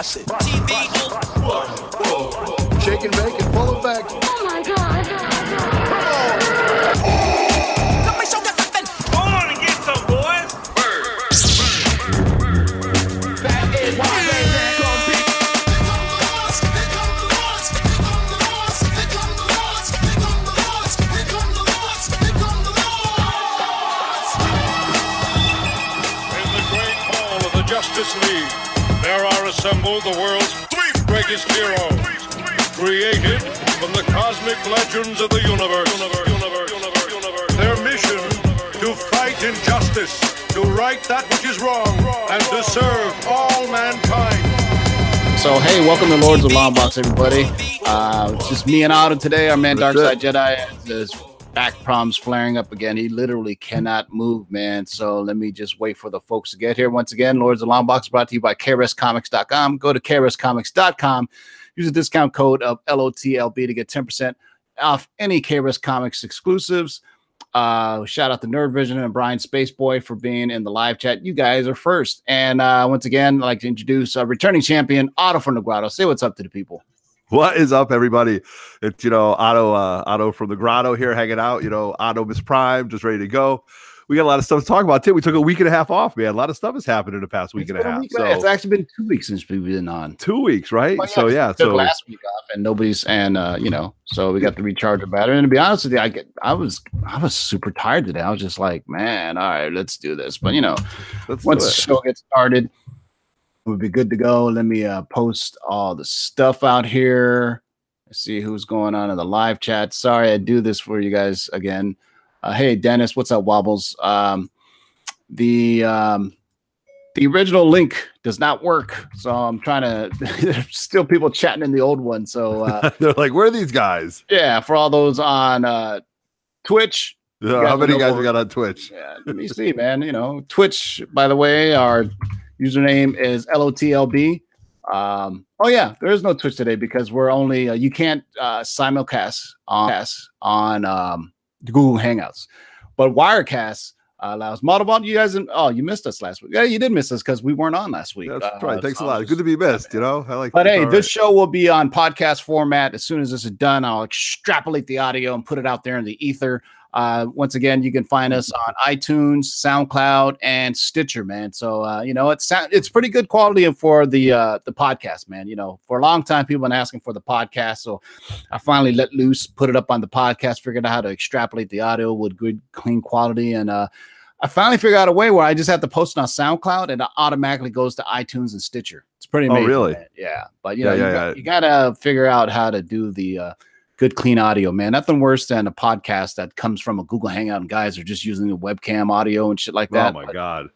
bust it. TV, Shake and bake and pull it back. Oh my god. There are assembled the world's three greatest heroes, created from the cosmic legends of the universe. Their mission to fight injustice, to right that which is wrong, and to serve all mankind. So hey, welcome to Lords of Longbox, everybody. Uh, it's just me and Otto today. Our man That's Darkside Jedi his back problems flaring up again. He literally cannot move, man. So let me just wait for the folks to get here. Once again, Lords of the Longbox brought to you by KRSComics.com. Go to KRSComics.com. Use a discount code of LOTLB to get 10% off any KRS Comics exclusives. Uh, shout out to Nerd Vision and Brian Spaceboy for being in the live chat. You guys are first. And uh, once again, I'd like to introduce a returning champion Otto from the Say what's up to the people. What is up, everybody? It's you know Otto, uh, Otto from the Grotto here, hanging out. You know Otto Miss Prime, just ready to go. We got a lot of stuff to talk about too. We took a week and a half off, man. A lot of stuff has happened in the past week It's and a half. week a- it's actually been two weeks since we've been on. two weeks, right? Well, So yeah, took so last week off and nobody's and uh, you know, so we got to recharge the battery. And to be honest with you, I get I was I was super tired today. I was just like, man, all right, let's do this. But you know, let's once the show gets started, we'll be good to go. Let me uh, post all the stuff out here. Let's see who's going on in the live chat. Sorry, I do this for you guys again. Uh, hey, Dennis, what's up, Wobbles? Um, the um, the original link does not work, so I'm trying to. there's still people chatting in the old one. So uh, They're like, where are these guys? yeah, for all those on uh, Twitch, how many guys we got on Twitch? yeah, let me see, man. You know, Twitch, by the way, our username is LOTLB. Um, oh yeah, there is no Twitch today because we're only uh, you can't uh, simulcast on on um, Google Hangouts, but Wirecast uh, allows. Model you guys, oh, you missed us last week. Yeah, you did miss us because we weren't on last week. That's Uh, right. Thanks a lot. Good to be missed. You know, I like. but hey, this right. show will be on podcast format. As soon as this is done, I'll extrapolate the audio and put it out there in the ether. Uh, once again, you can find us on iTunes, SoundCloud, and Stitcher, man. So uh, you know it's it's pretty good quality for the uh, the podcast, man. You know, for a long time, people have been asking for the podcast, so I finally let loose, put it up on the podcast, figured out how to extrapolate the audio with good, clean quality, and uh, I finally figured out a way where I just have to post it on SoundCloud and it automatically goes to iTunes and Stitcher. It's pretty Oh, amazing. really? man. Yeah. But you Yeah, know, you, yeah, got, yeah. you gotta figure out how to do the uh, good clean audio, man. Nothing worse than a podcast that comes from a Google Hangout and guys are just using the webcam audio and shit like oh that. Oh my But- god.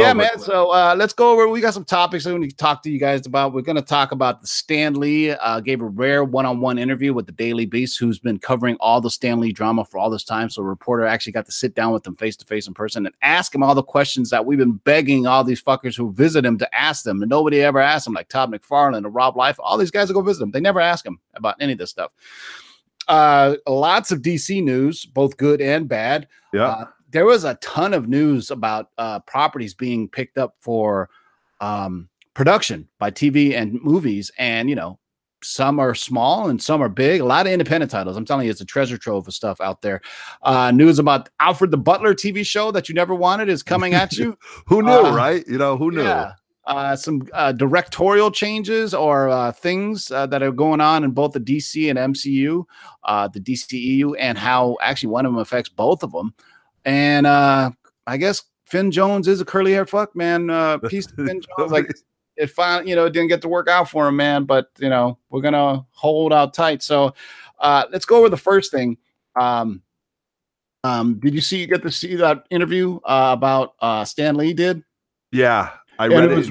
Yeah, man. So uh, let's go over. We got some topics we need to talk to you guys about. We're going to talk about the Stan Lee. Uh, gave a rare one-on-one interview with the Daily Beast, who's been covering all the Stan Lee drama for all this time. So a reporter actually got to sit down with him face to face in person and ask him all the questions that we've been begging all these fuckers who visit him to ask them, and nobody ever asked him, like Todd McFarlane or Rob Liefeld. All these guys that go visit him, they never ask him about any of this stuff. Uh, lots of DC news, both good and bad yeah. uh, there was a ton of news about uh, properties being picked up for um, production by TV and movies, and you know, some are small and some are big. A lot of independent titles. I'm telling you, it's a treasure trove of stuff out there. Uh, news about Alfred the Butler TV show that you never wanted is coming at you. who knew, uh, right? You know, who knew? Yeah. Uh, some uh, directorial changes or uh, things uh, that are going on in both the DC and MCU, uh, the DCEU, and how actually one of them affects both of them. And uh, I guess Finn Jones is a curly hair fuck, man. Uh, peace to Finn Jones. Like it finally, you know, it didn't get to work out for him, man. But you know, we're gonna hold out tight. So uh, let's go over the first thing. Um, um, did you see You get to see that interview uh, about uh, Stan Lee did? Yeah, I And read it it. was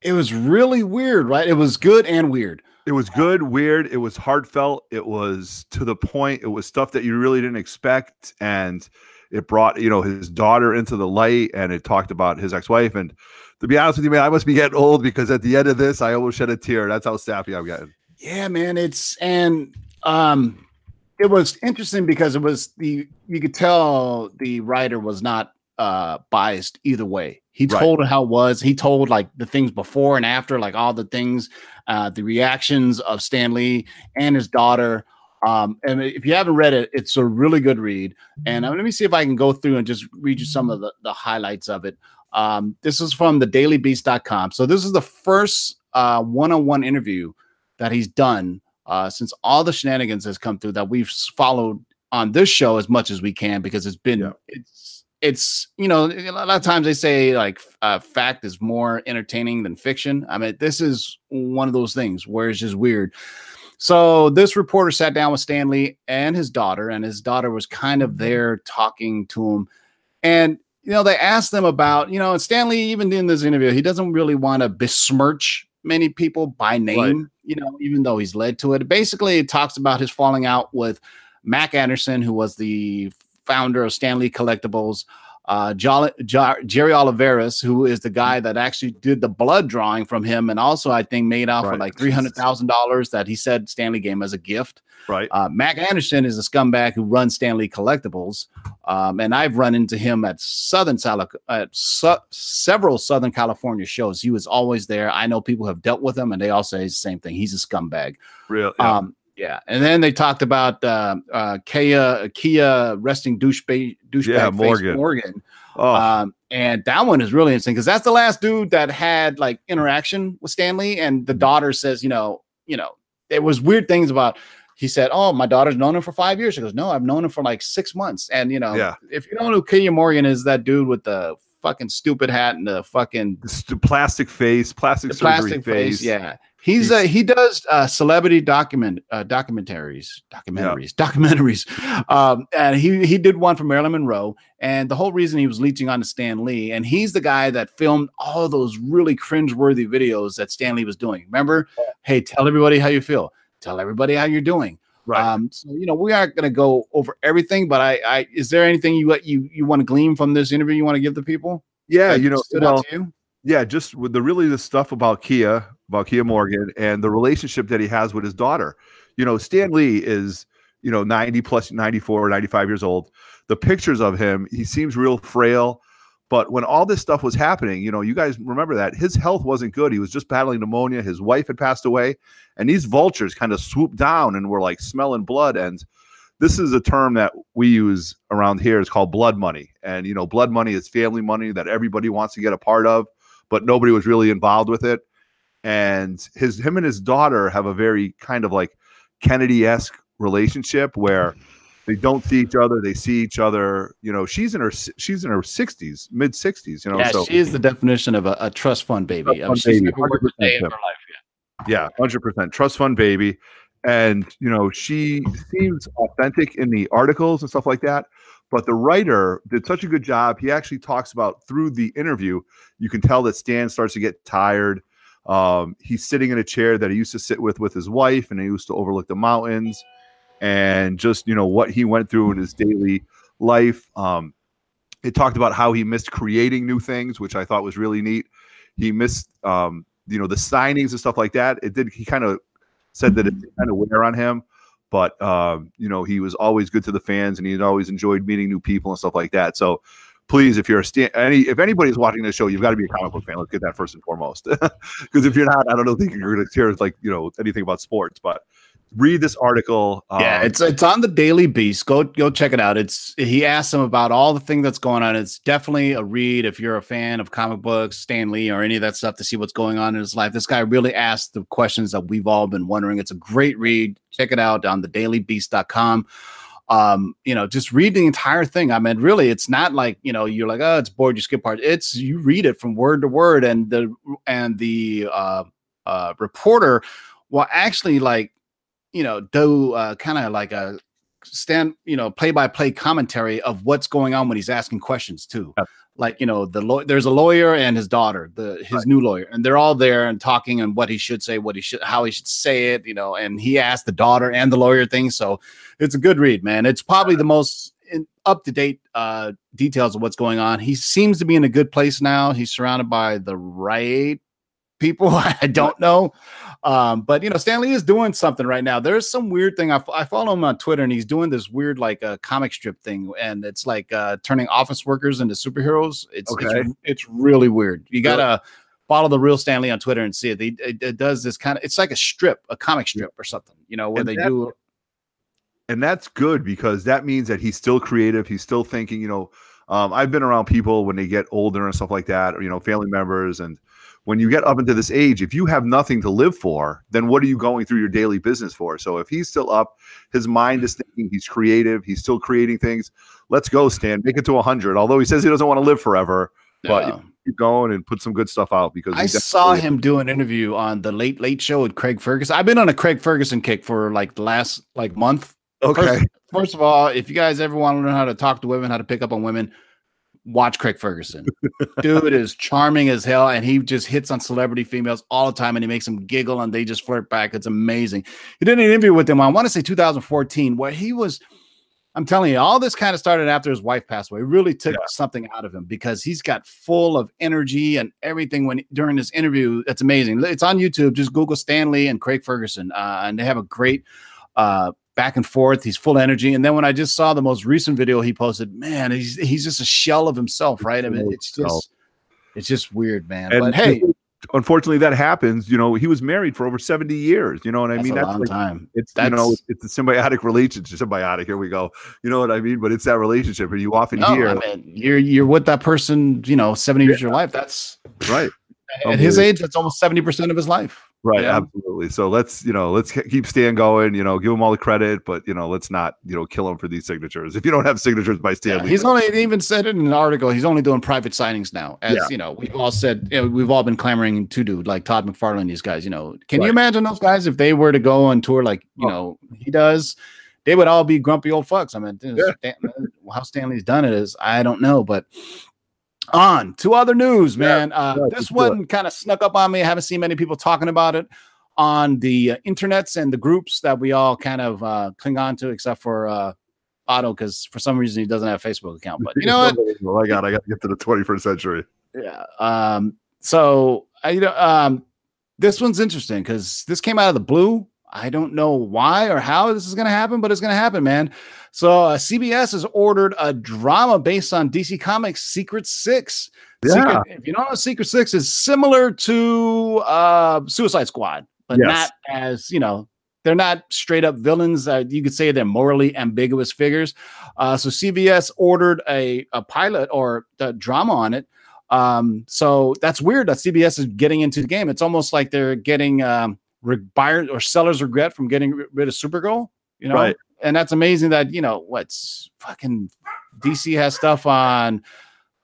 it was really weird, right? It was good and weird. It was good, weird. It was heartfelt. It was to the point. It was stuff that you really didn't expect, and it brought you know his daughter into the light, and it talked about his ex-wife. And to be honest with you, man, I must be getting old because at the end of this, I almost shed a tear. That's how sappy I'm getting. Yeah, man. It's and um it was interesting because it was the you could tell the writer was not uh biased either way. He told how it was. He told like the things before and after, like all the things, uh, the reactions of Stan Lee and his daughter. Um, and if you haven't read it, it's a really good read. And uh, let me see if I can go through and just read you some of the, the highlights of it. Um, this is from the dailybeast.com. So this is the first uh, one-on-one interview that he's done uh, since all the shenanigans has come through that we've followed on this show as much as we can because it's been Yeah. it's it's you know a lot of times they say like uh, fact is more entertaining than fiction. I mean this is one of those things where it's just weird. So this reporter sat down with Stan Lee and his daughter, and his daughter was kind of mm-hmm. there talking to him. And you know, they asked them about, you know, and Stan Lee, even in this interview, he doesn't really want to besmirch many people by name, you know, even though he's led to it. Basically, it talks about his falling out with Max Anderson, who was the founder of Stan Lee Collectibles, uh, Jolly, Jo- Jerry Olivarez, who is the guy that actually did the blood drawing from him, and also I think made out for Right. like three hundred thousand dollars that he said Stan Lee gave him as a gift. Right. Uh, Max Anderson is a scumbag who runs Stan Lee Collectibles, um, and I've run into him at Southern at su- several Southern California shows. He was always there. I know people have dealt with him, and they all say the same thing. He's a scumbag. Real. Yeah. Um, yeah, and then they talked about uh, uh, Keya Keya resting douchebag douchebag Yeah, face Morgan. Morgan. oh, Um, and that one is really interesting because that's the last dude that had like interaction with Stan Lee, and the daughter says, you know, you know, there was weird things about. He said, "Oh, my daughter's known him for five years." She goes, "No, I've known him for like six months." And you know, Yeah. if you don't know who Keya Morgan is, that dude with the fucking stupid hat and the fucking the st- plastic face, plastic surgery plastic face. face. Yeah, he's uh, he does uh, celebrity document uh, documentaries, documentaries, documentaries. Um, and he he did one for Marilyn Monroe, and the whole reason he was leeching on to Stan Lee, and he's the guy that filmed all those really cringeworthy videos that Stan Lee was doing. Remember? Hey, tell everybody how you feel. Tell everybody how you're doing. Right. Um, so you know we aren't going to go over everything, but I, I is there anything you you you want to glean from this interview you want to give the people? yeah. You know, well, you? yeah, just with the really the stuff about Keya, about Keya Morgan, and the relationship that he has with his daughter. You know, Stan Lee is, you know, 90 plus 94, 95 years old. The pictures of him, he seems real frail. But when all this stuff was happening, you know, you guys remember that his health wasn't good. He was just battling pneumonia. His wife had passed away, and these vultures kind of swooped down and were like smelling blood. And this is a term that we use around here. It's called blood money. And you know, blood money is family money that everybody wants to get a part of but nobody was really involved with it. And his him and his daughter have a very kind of like Kennedy-esque relationship where mm-hmm. they don't see each other, they see each other. You know, she's in her she's in her 60s, mid 60s, you know. yeah, so she is the definition of a, a trust fund baby. Trust I mean, fund baby, never worked a 100% day in her Tim. life. yeah, 100% trust fund baby. And you know, she seems authentic in the articles and stuff like that. But the writer did such a good job. He actually talks about through the interview, you can tell that Stan starts to get tired. Um, he's sitting in a chair that he used to sit with with his wife, and he used to overlook the mountains, and just you know what he went through in his daily life. Um, it talked about how he missed creating new things, which I thought was really neat. He missed, um, you know, the signings and stuff like that. It did. He kind of said that it kind of wear on him, but um, you know, he was always good to the fans, and he always enjoyed meeting new people and stuff like that. So, please, if you're a sta- any, if anybody's watching this show, you've got to be a comic book fan. Let's get that first and foremost, because if you're not, I don't think you're going to hear like you know anything about sports. But read this article. Yeah, um, it's it's on the Daily Beast. Go go check it out. It's he asked him about all the thing that's going on. It's definitely a read if you're a fan of comic books, Stan Lee, or any of that stuff to see what's going on in his life. This guy really asked the questions that we've all been wondering. It's a great read. Check it out on the dailybeast.com. Um, you know, just read the entire thing. I mean, really, it's not like you know, you're like, oh, it's bored, you skip part. It's you read it from word to word, and the and the uh uh reporter will actually like you know, do uh, kind of like a stand, you know, play by play commentary of what's going on when he's asking questions too. Yep. Like, you know, the law there's a lawyer and his daughter, the his new lawyer, and they're all there and talking and what he should say, what he should, how he should say it, you know. And he asked the daughter and the lawyer thing, so it's a good read, man. It's probably the most up to date uh, details of what's going on. He seems to be in a good place now. He's surrounded by the right people. I don't know. Um, but you know, Stan Lee is doing something right now. There's some weird thing. I, f- I follow him on Twitter, and he's doing this weird like uh, comic strip thing, and it's like uh, turning office workers into superheroes. It's Okay. it's, it's really weird. You gotta follow the real Stan Lee on Twitter and see it. They, it, it does this kind of. It's like a strip, a comic strip or something. You know, where And they that- do. and that's good because that means that he's still creative he's still thinking you know um, i've been around people when they get older and stuff like that or you know family members and when you get up into this age if you have nothing to live for then what are you going through your daily business for so if he's still up his mind is thinking he's creative he's still creating things let's go stan make it to 100 although he says he doesn't want to live forever but uh, keep going and put some good stuff out because I saw him do an interview on the Late Late Show with Craig Ferguson. I've been on a Craig Ferguson kick for like the last like month. okay First, first of all, if you guys ever want to learn how to talk to women, how to pick up on women, watch Craig Ferguson. Dude is charming as hell, and he just hits on celebrity females all the time, and he makes them giggle, and they just flirt back. It's amazing. He did an interview with him. I want to say 2014, where he was. I'm telling you, all this kind of started after his wife passed away. It really took Yeah. something out of him because he's got full of energy and everything when during this interview. That's amazing. It's on YouTube. Just Google Stan Lee and Craig Ferguson, uh, and they have a great uh, back and forth. He's full energy. And then when I just saw the most recent video he posted, man, he's he's just a shell of himself, right? I mean, it's just it's just weird, man. and but hey, unfortunately that happens you know he was married for over 70 years you know what i that's mean a that's long like time. It's you know it's a symbiotic relationship. Symbiotic. Here we go. You know what I mean? But it's that relationship, and you often No, hear I mean, you're you're with that person, you know, 70 years of your life. That's right, at his age, that's almost 70% of his life. Right, Yeah. absolutely. So let's you know let's keep Stan going. You know, give him all the credit, but you know let's not you know kill him for these signatures. If you don't have signatures by Stan, Yeah, Lee, he's only even said it in an article. He's only doing private signings now. As Yeah. you know, we've all said you know, we've all been clamoring to do like Todd McFarlane, these guys. You know, can Right. you imagine those guys if they were to go on tour like you Oh. know he does? They would all be grumpy old fucks. I mean, Yeah. Stan- how Stan Lee's done it is I don't know, but on to other news, Yeah, man. uh, this one kind of snuck up on me. I haven't seen many people talking about it on the uh, internets and the groups that we all kind of uh, cling on to, except for uh, Otto, because for some reason he doesn't have a Facebook account. But you know what? Oh my god, I got to get to the 21st century. Yeah. Um, so I you know um this one's interesting because this came out of the blue. I don't know why or how this is gonna happen, but it's gonna happen, man. So uh, CBS has ordered a drama based on DC Comics Secret Six. Secret, if you don't know, Secret Six is similar to uh Suicide Squad, but Yes. not as you know. They're not straight up villains. Uh, you could say they're morally ambiguous figures. Uh, so CBS ordered a, a pilot or the drama on it. Um, so that's weird that CBS is getting into the game. It's almost like they're getting um, re- buyer or sellers regret from getting rid of Supergirl, you know? Right. And that's amazing that, you know, what's fucking DC has stuff on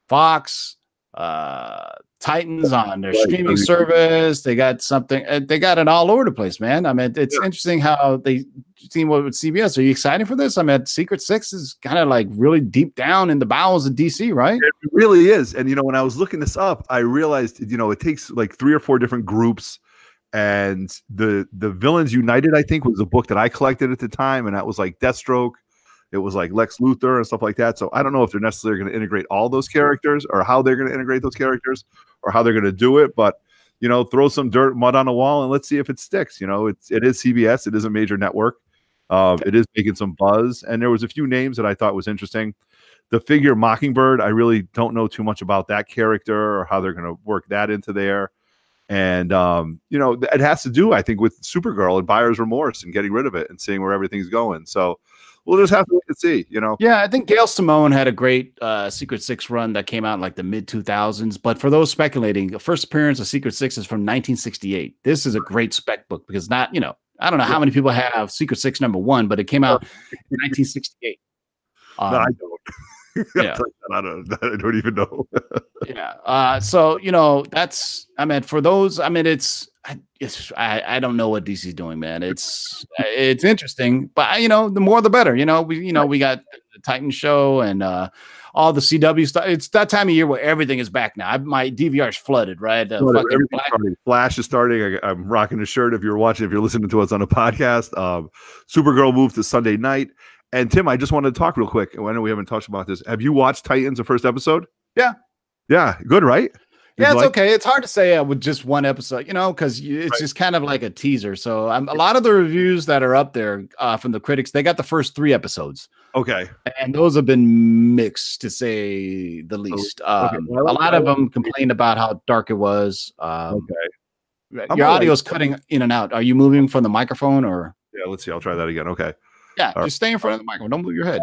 Fox, uh, Titans on their streaming service. They got something, uh, they got it all over the place, man. I mean, it's interesting how they team what with CBS. Are you excited for this? I mean, Secret Six is kind of like really deep down in the bowels of DC, right? It really is. And you know, when I was looking this up, I realized you know it takes like three or four different groups, and the the villains united. I think was a book that I collected at the time, and that was like Deathstroke. It was like Lex Luthor and stuff like that. So I don't know if they're necessarily going to integrate all those characters, or how they're going to integrate those characters, or how they're going to do it. But you know, throw some dirt mud on the wall and let's see if it sticks. You know, it's it is CBS. It is a major network. Um, it is making some buzz, and there was a few names that I thought was interesting the figure Mockingbird, I really don't know too much about that character or how they're going to work that into there. And um, you know, it has to do, I think, with Supergirl and buyer's remorse and getting rid of it and seeing where everything's going. So we'll just have to wait and see. You know, Yeah, I think Gail Simone had a great uh, Secret Six run that came out in like the mid 2000s. But for those speculating, the first appearance of Secret Six is from 1968. This is a great spec book because not, you know, I don't know how many people have Secret Six number one, but it came out in 1968. Um, no, I don't. yeah. I don't. I don't even know. yeah. Uh, so you know, that's I mean, for those, I mean, it's I, it's I, I don't know what DC's doing, man. It's it's interesting, but you know, the more the better. You know, we you know we got the Titan show and uh all the CW stuff. It's that time of year where everything is back now. I, my DVR is flooded, right? The But fucking everything's Black- starting. Flash is starting. I, I'm rocking a shirt. If you're watching, if you're listening to us on a podcast, um, Supergirl moved to Sunday night. And Tim, I just wanted to talk real quick. I know we haven't talked about this. Have you watched Titans, the first episode? Yeah. Yeah, good, right? Did Yeah, it's like- okay. It's hard to say uh, with just one episode, you know, because it's Right. just kind of like a teaser. So um, a lot of the reviews that are up there uh, from the critics, they got the first three episodes, Okay. and those have been mixed to say the least. Um, Oh, Well, I a lot of them complained about how dark it was. Um, Okay. I'm Your right. audio is cutting in and out. Are you moving from the microphone or? Yeah. Let's see. I'll try that again. Okay. Yeah, All just stay in front of the microphone. Don't move your head.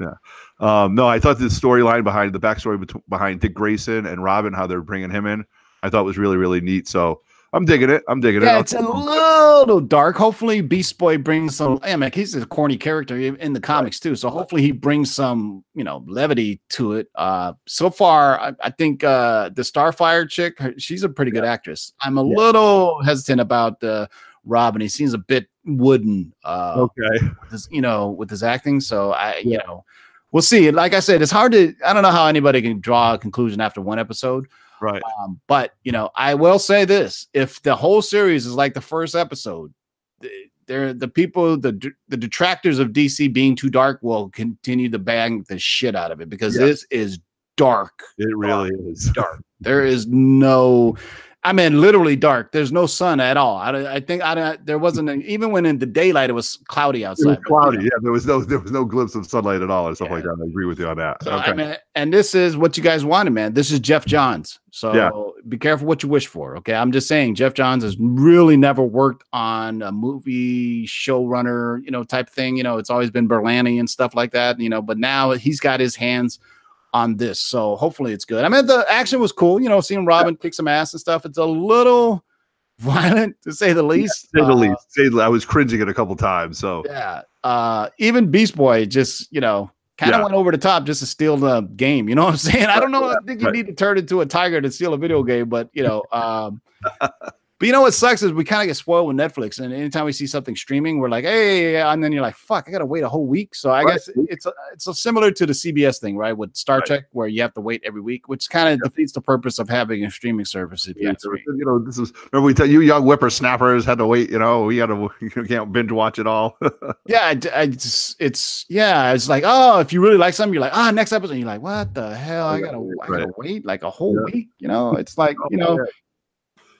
Yeah. Um, no, I thought the storyline behind the backstory bet- behind Dick Grayson and Robin, how they're bringing him in, I thought was really, really neat. So I'm digging it. I'm digging it. Yeah, I'll- it's a little dark. Hopefully, Beast Boy brings some. I mean, he's a corny character in the comics too, so hopefully he brings some, you know, levity to it. Uh, so far, I, I think uh, the Starfire chick, her, she's a pretty good actress. I'm a Yeah. little hesitant about uh, Robin. He seems a bit wooden. Uh, okay. with his, you know, with his acting. So I, you know, we'll see. Like I said, it's hard to. I don't know how anybody can draw a conclusion after one episode. Right. Um, but you know, I will say this: if the whole series is like the first episode, th- they're the people, the the detractors of DC being too dark will continue to bang the shit out of it because Yeah. this is dark. It really is. Dark. There is no. I mean, literally dark. There's no sun at all. I, I think I don't, there wasn't even when in the daylight it was cloudy outside. was but, you know, cloudy. Yeah, there was no there was no glimpse of sunlight at all or stuff like that. I agree with you on that. So, okay. I mean, and this is what you guys wanted, man. This is Geoff Johns. So Yeah. be careful what you wish for. Okay. I'm just saying Geoff Johns has really never worked on a movie showrunner, you know, type thing. You know, it's always been Berlanti and stuff like that, you know, but now he's got his hands on this. So hopefully it's good. I mean, the action was cool, you know, seeing Robin kick some ass and stuff. It's a little violent to say the least. say the Uh, least. Say the, I was cringing it a couple times. So yeah. Uh even Beast Boy just, you know, kind of Yeah. went over the top just to steal the game. You know what I'm saying? I don't know. I think you need to turn into a tiger to steal a video game, but you know, um but you know what sucks is we kind of get spoiled with Netflix, and anytime we see something streaming, we're like, hey, and then you're like, fuck, I gotta wait a whole week. So I Right. guess it's a, it's a similar to the CBS thing, right? With Star Right. Trek, where you have to wait every week, which kind of defeats the purpose of having a streaming service. If you Yeah, me. you know, this is remember we tell you young whippersnappers had to wait. You know, we had to you can't binge watch it all. Yeah, I, I just it's yeah, it's like oh, if you really like something, you're like ah, next episode, you're like what the hell? I gotta I gotta wait like a whole Yeah. week, you know? It's like you Oh, know, yeah.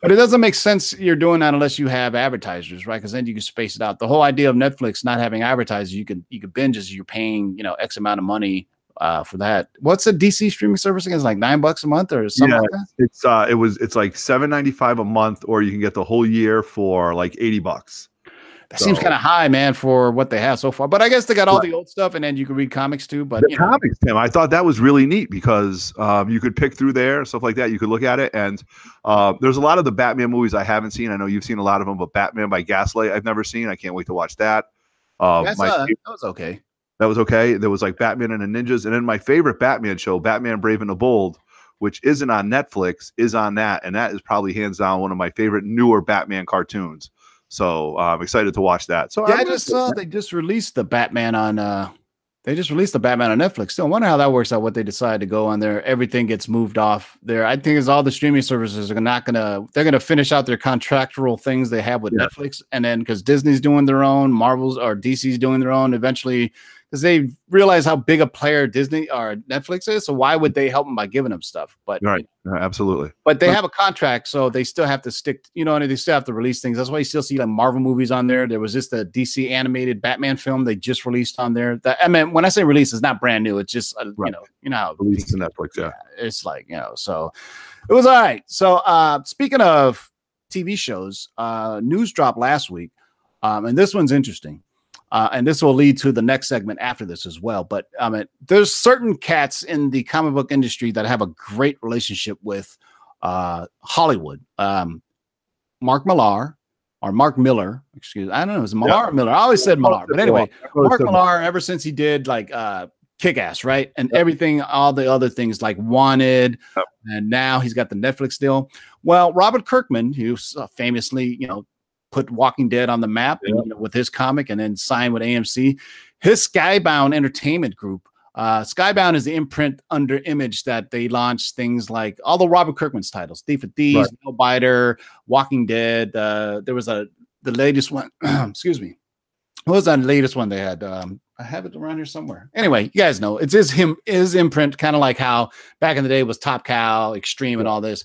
But it doesn't make sense you're doing that unless you have advertisers, right? Because then you can space it out. The whole idea of Netflix not having advertisers, you could you could binge as you're paying you know X amount of money uh for that. What's a DC streaming service again? It's like nine bucks a month or something Yeah. like that. it's uh, it was it's like seven ninety five a month, or you can get the whole year for like eighty bucks. That seems kind of high, man, for what they have so far. But I guess they got all Right. the old stuff, and then you can read comics too. But the you know, comics, Tim. I thought that was really neat because um, you could pick through there, stuff like that. You could look at it, and uh, there's a lot of the Batman movies I haven't seen. I know you've seen a lot of them, but Batman by Gaslight I've never seen. I can't wait to watch that. Uh, my uh, that was okay. that was okay. There was like Batman and the Ninjas, and then my favorite Batman show, Batman Brave and the Bold, which isn't on Netflix, is on that, and that is probably hands down one of my favorite newer Batman cartoons. So uh, I'm excited to watch that. So Yeah, I just saw they just released the Batman on uh they just released the Batman on Netflix. Still I wonder how that works out, what they decide to go on there. Everything gets moved off there. I think is all the streaming services are not gonna they're gonna finish out their contractual things they have with Yeah. Netflix, and then because Disney's doing their own, Marvel's or DC's doing their own, eventually because they realize how big a player Disney or Netflix is. So why would they help them by giving them stuff? But right, Uh, absolutely. but they have a contract, so they still have to stick. You know, and they still have to release things. That's why you still see like Marvel movies on there. There was just a DC animated Batman film they just released on there. That I mean, when I say release, it's not brand new. It's just uh, you know, you know, how Released to Netflix, yeah. it's like you know. So it was all right. So uh speaking of TV shows, uh news dropped last week, um, and this one's interesting. Uh, and this will lead to the next segment after this as well. But I mean, there's certain cats in the comic book industry that have a great relationship with uh, Hollywood. Um, Mark Millar or Mark Miller, excuse I don't know, is it Millar or Miller? I always said Millar, but anyway, Mark Millar, ever since he did like uh Kick Ass, right? And everything, all the other things like Wanted, and now he's got the Netflix deal. Well, Robert Kirkman, who's uh, famously, you know, put Walking Dead on the map Yep. you know, with his comic and then signed with AMC, his Skybound Entertainment Group. Uh, Skybound is the imprint under Image that they launched things like all the Robert Kirkman's titles: Thief of Thieves, Right. Nail Biter, Walking Dead. Uh, there was a the latest one. excuse me. What was that latest one they had? Um, I have it around here somewhere. Anyway, you guys know it's his him his imprint, kind of like how back in the day was Top Cow, Extreme, and all this.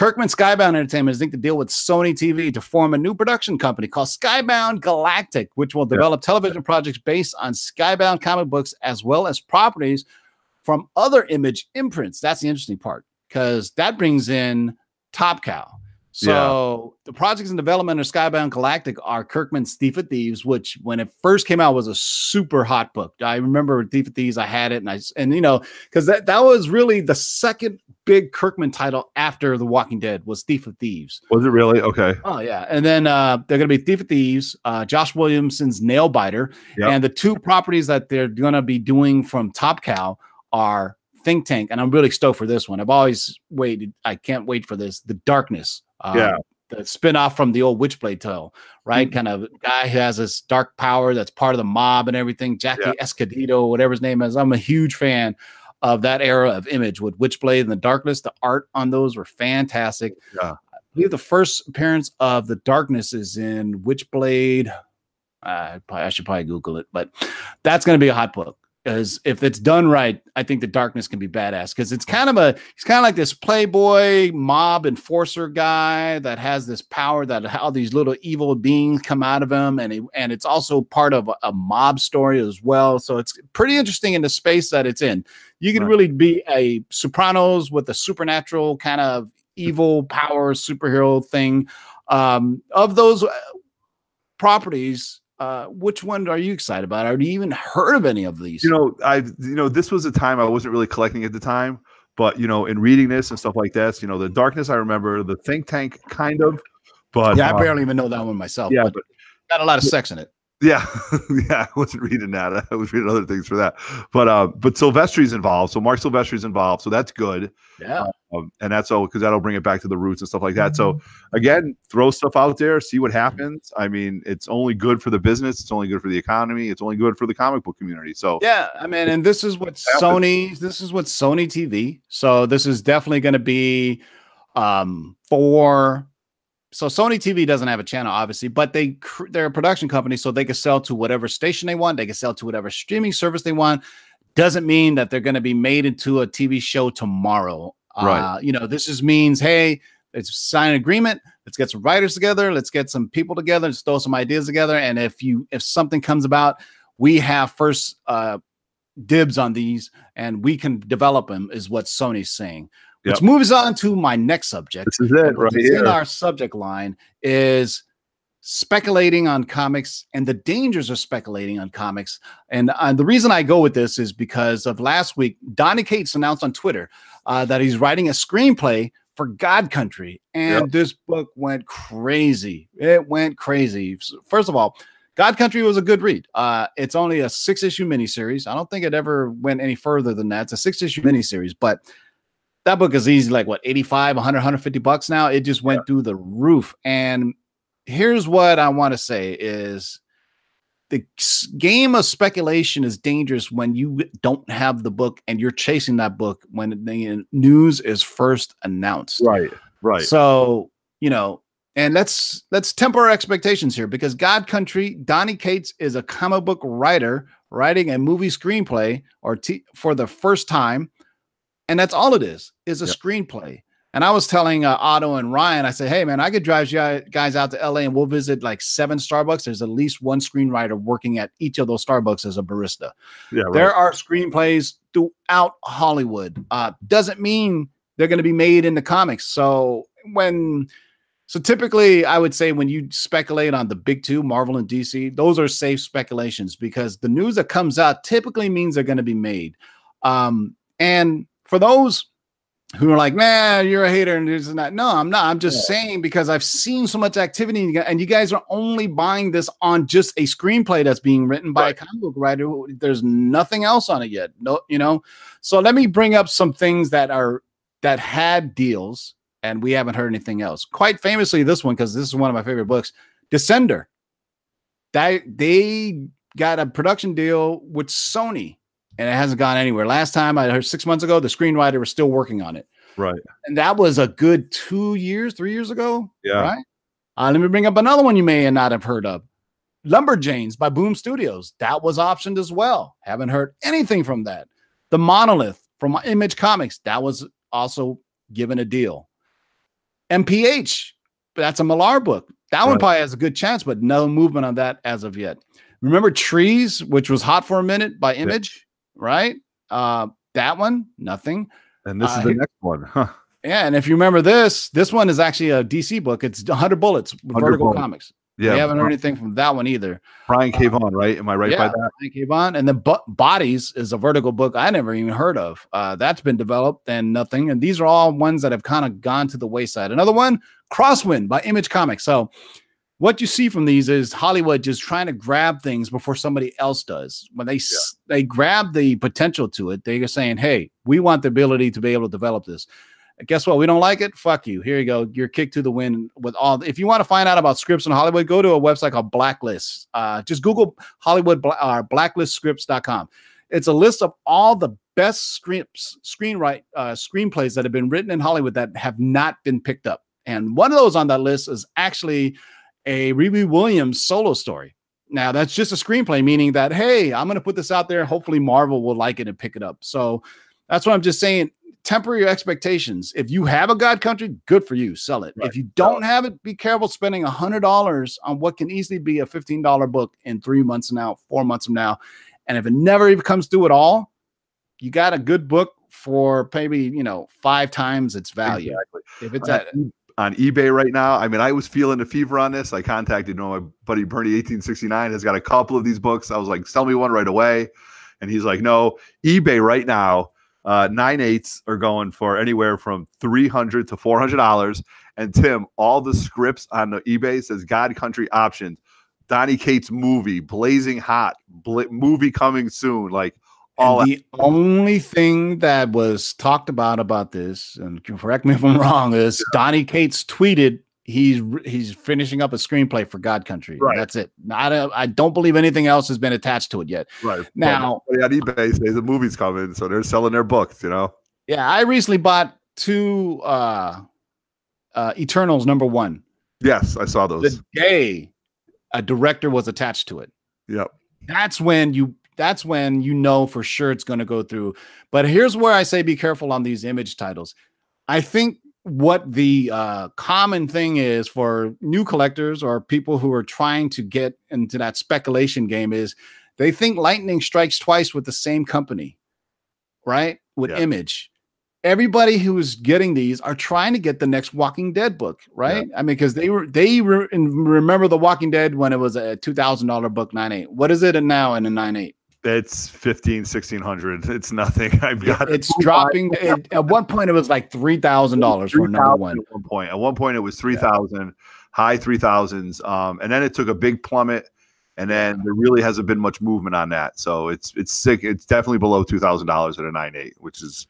Kirkman Skybound Entertainment is inked a deal with Sony TV to form a new production company called Skybound Galactic, which will develop television projects based on Skybound comic books as well as properties from other image imprints. That's the interesting part because that brings in Top Cow. So the projects in development of Skybound Galactic are Kirkman's Thief of Thieves, which when it first came out was a super hot book. I remember Thief of Thieves, I had it, and I and you know because that that was really the second big Kirkman title after The Walking Dead was Thief of Thieves. Was it really? Okay. Oh yeah, and then uh, they're going to be Thief of Thieves, uh, Josh Williamson's Nail Biter, Yep. and the two properties that they're going to be doing from Top Cow are Think Tank, and I'm really stoked for this one. I've always waited. I can't wait for this. The Darkness, uh, Yeah. the spin off from the old Witchblade tale, right? Mhm. Kind of guy who has this dark power that's part of the mob and everything. Jackie Yeah. Estacado, whatever his name is. I'm a huge fan of that era of Image with Witchblade and the Darkness. The art on those were fantastic. Yeah. I believe the first appearance of the Darkness is in Witchblade. Uh, probably, I should probably Google it, but that's going to be a hot book. Because if it's done right, I think the darkness can be badass. Because it's kind of a he's kind of like this playboy mob enforcer guy that has this power that how these little evil beings come out of him, and he, and it's also part of a, a mob story as well. So it's pretty interesting in the space that it's in. You can Right. really be a Sopranos with a supernatural kind of evil power superhero thing. Um, of those uh, properties, uh, which one are you excited about? Have you even heard of any of these? You know, I you know this was a time I wasn't really collecting at the time, but you know, in reading this and stuff like this, you know, the darkness I remember, the think tank kind of, but yeah, I uh, barely even know that one myself. yeah, but but got a lot of sex in it. Yeah, yeah, I wasn't reading that. I was reading other things for that, but uh, but Silvestri's involved, so Marc Silvestri's involved, so that's good. Yeah, um, and that's all because that'll bring it back to the roots and stuff like that. Mm-hmm. So again, throw stuff out there, see what happens. I mean, it's only good for the business. It's only good for the economy. It's only good for the comic book community. So yeah. I mean, and this is what Sony. This is what Sony TV. So this is definitely going to be um for. So Sony TV doesn't have a channel, obviously, but they they're a production company, so they can sell to whatever station they want. They can sell to whatever streaming service they want. Doesn't mean that they're going to be made into a TV show tomorrow. Right. Uh, you know, this just means, hey, let's sign an agreement. Let's get some writers together. Let's get some people together. Let's throw some ideas together. And if you if something comes about, we have first uh, dibs on these, and we can develop them. Is what Sony's saying. Which moves on to my next subject this is it right is in here. our subject line is speculating on comics and the dangers of speculating on comics. And uh, the reason I go with this is because of last week, Donny Cates announced on Twitter uh, that he's writing a screenplay for God Country, and Yep. this book went crazy. It went crazy. First of all. God Country was a good read. Uh, it's only a six issue miniseries. I don't think it ever went any further than that. It's a six issue miniseries, but that book is easy like what 85 100 150 bucks now? It just went through the roof. And here's what i want to say is the game of speculation is dangerous when you don't have the book and you're chasing that book when the news is first announced. Right, right. so, you know, and let's let's temper our expectations here because God Country, Donny Cates is a comic book writer writing a movie screenplay or t- for the first time, and that's all it is is a Yep. screenplay. And I was telling uh, Otto and Ryan, I said, "Hey man, I could drive you guys out to LA and we'll visit like seven Starbucks. There's at least one screenwriter working at each of those Starbucks as a barista." yeah, right. There are screenplays throughout Hollywood. Uh, doesn't mean they're going to be made into comics. So when, so typically, I would say when you speculate on the big two, Marvel and DC, those are safe speculations because the news that comes out typically means they're going to be made. Um, and for those who are like, man, you're a hater and this and that. No, I'm not. I'm just saying because I've seen so much activity and you guys are only buying this on just a screenplay that's being written by Right. a comic book writer. Who, there's nothing else on it yet. No, you know. So let me bring up some things that are that had deals and we haven't heard anything else. Quite famously, this one because this is one of my favorite books, Descender. That they got a production deal with Sony and it hasn't gone anywhere. Last time I heard six months ago, the screenwriter was still working on it. right. And that was a good two years, three years ago. Yeah. Right. Uh, let me bring up another one you may not have heard of Lumberjanes by Boom Studios. That was optioned as well. Haven't heard anything from that. The Monolith from Image Comics. That was also given a deal. MPH, but that's a Millar book. That one probably has a good chance, but no movement on that as of yet. Remember Trees, which was hot for a minute by Image, right? Uh, that one, nothing. And this Uh, is the next one. Huh. Yeah, and if you remember this, this one is actually a DC book. It's 100 Bullets, with 100 Vertigo Bullets. Comics. Yeah. we haven't heard anything from that one either. Brian K. Vaughan, right? Am I right by yeah, that? Thank you, Yvonne. And then Bo- Bodies is a Vertigo book I never even heard of. Uh, that's been developed and nothing. And these are all ones that have kind of gone to the wayside. Another one, Crosswind by Image Comics. So what you see from these is Hollywood just trying to grab things before somebody else does. When they s they grab the potential to it, they're saying, "Hey, we want the ability to be able to develop this." And guess what? We don't like it. Fuck you. Here you go. You're kicked to the wind with all. If you want to find out about scripts in Hollywood, go to a website called Blacklist. Uh, just Google Hollywood Bla- uh, blacklistscripts.com. It's a list of all the best scripts, screenwrite, uh, screenplays that have been written in Hollywood that have not been picked up. And one of those on that list is actually a Riri Williams solo story. Now that's just a screenplay, meaning that hey, I'm going to put this out there. Hopefully, Marvel will like it and pick it up. So that's what I'm just saying. Temper your expectations. If you have a God Country, good for you. Sell it. Right. If you don't have it, be careful spending a hundred dollars on what can easily be a fifteen dollar book in three months from now, four months from now. And if it never even comes through at all, you got a good book for maybe you know five times its value. Exactly. If it's on, at on eBay right now. I mean, I was feeling the fever on this. I contacted you know, my buddy Bernie 1869 has got a couple of these books. I was like, sell me one right away. And he's like, no, eBay right now, uh, nine eighths are going for anywhere from 300 to $400. And Tim, all the scripts on the eBay says God Country options, Donny Cates movie, Blazing Hot, bl- movie coming soon. Like all And the only thing that was talked about about this, and correct me if I'm wrong, is Donny Cates tweeted he's he's finishing up a screenplay for God Country. Right. That's it. Not a, I don't believe anything else has been attached to it yet. right Now- But on eBay says the movie's coming, so they're selling their books, you know. Yeah, I recently bought two uh uh Eternals number one. Yes, I saw those. The day a director was attached to it. Yep. that's when you that's when you know for sure it's going to go through. But here's where i say be careful on these image titles. I think what the uh, common thing is for new collectors or people who are trying to get into that speculation game is they think lightning strikes twice with the same company right? With Yeah. image. Everybody who's getting these are trying to get the next walking dead book right? I mean because they were they re- remember the walking dead when it was a $2000 book 9.8 what is it now in a 9.8 It's 15, 1600. It's nothing. I've got it's dropping it, at one point it was like $3000 for number one At one point, at one point it was 3000, high 3000s. Um, and then it took a big plummet. And then there really hasn't been much movement on that. So it's it's sick. It's definitely below two thousand dollars at a nine eight, which is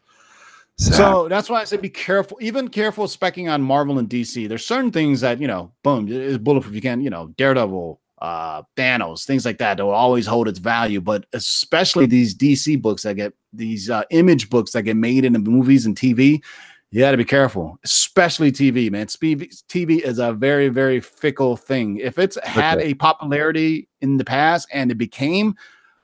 sad. So that's why I said be careful, even careful specking on Marvel and DC. There's certain things that, you know, boom, is bulletproof. You can, you know, Daredevil, uh, Thanos, things like that will always hold its value. But especially these DC books that get these uh, image books that get made into movies and TV, you got to be careful, especially TV, man. Speed- TV is a very, very fickle thing. If it's had Okay. a popularity in the past and it became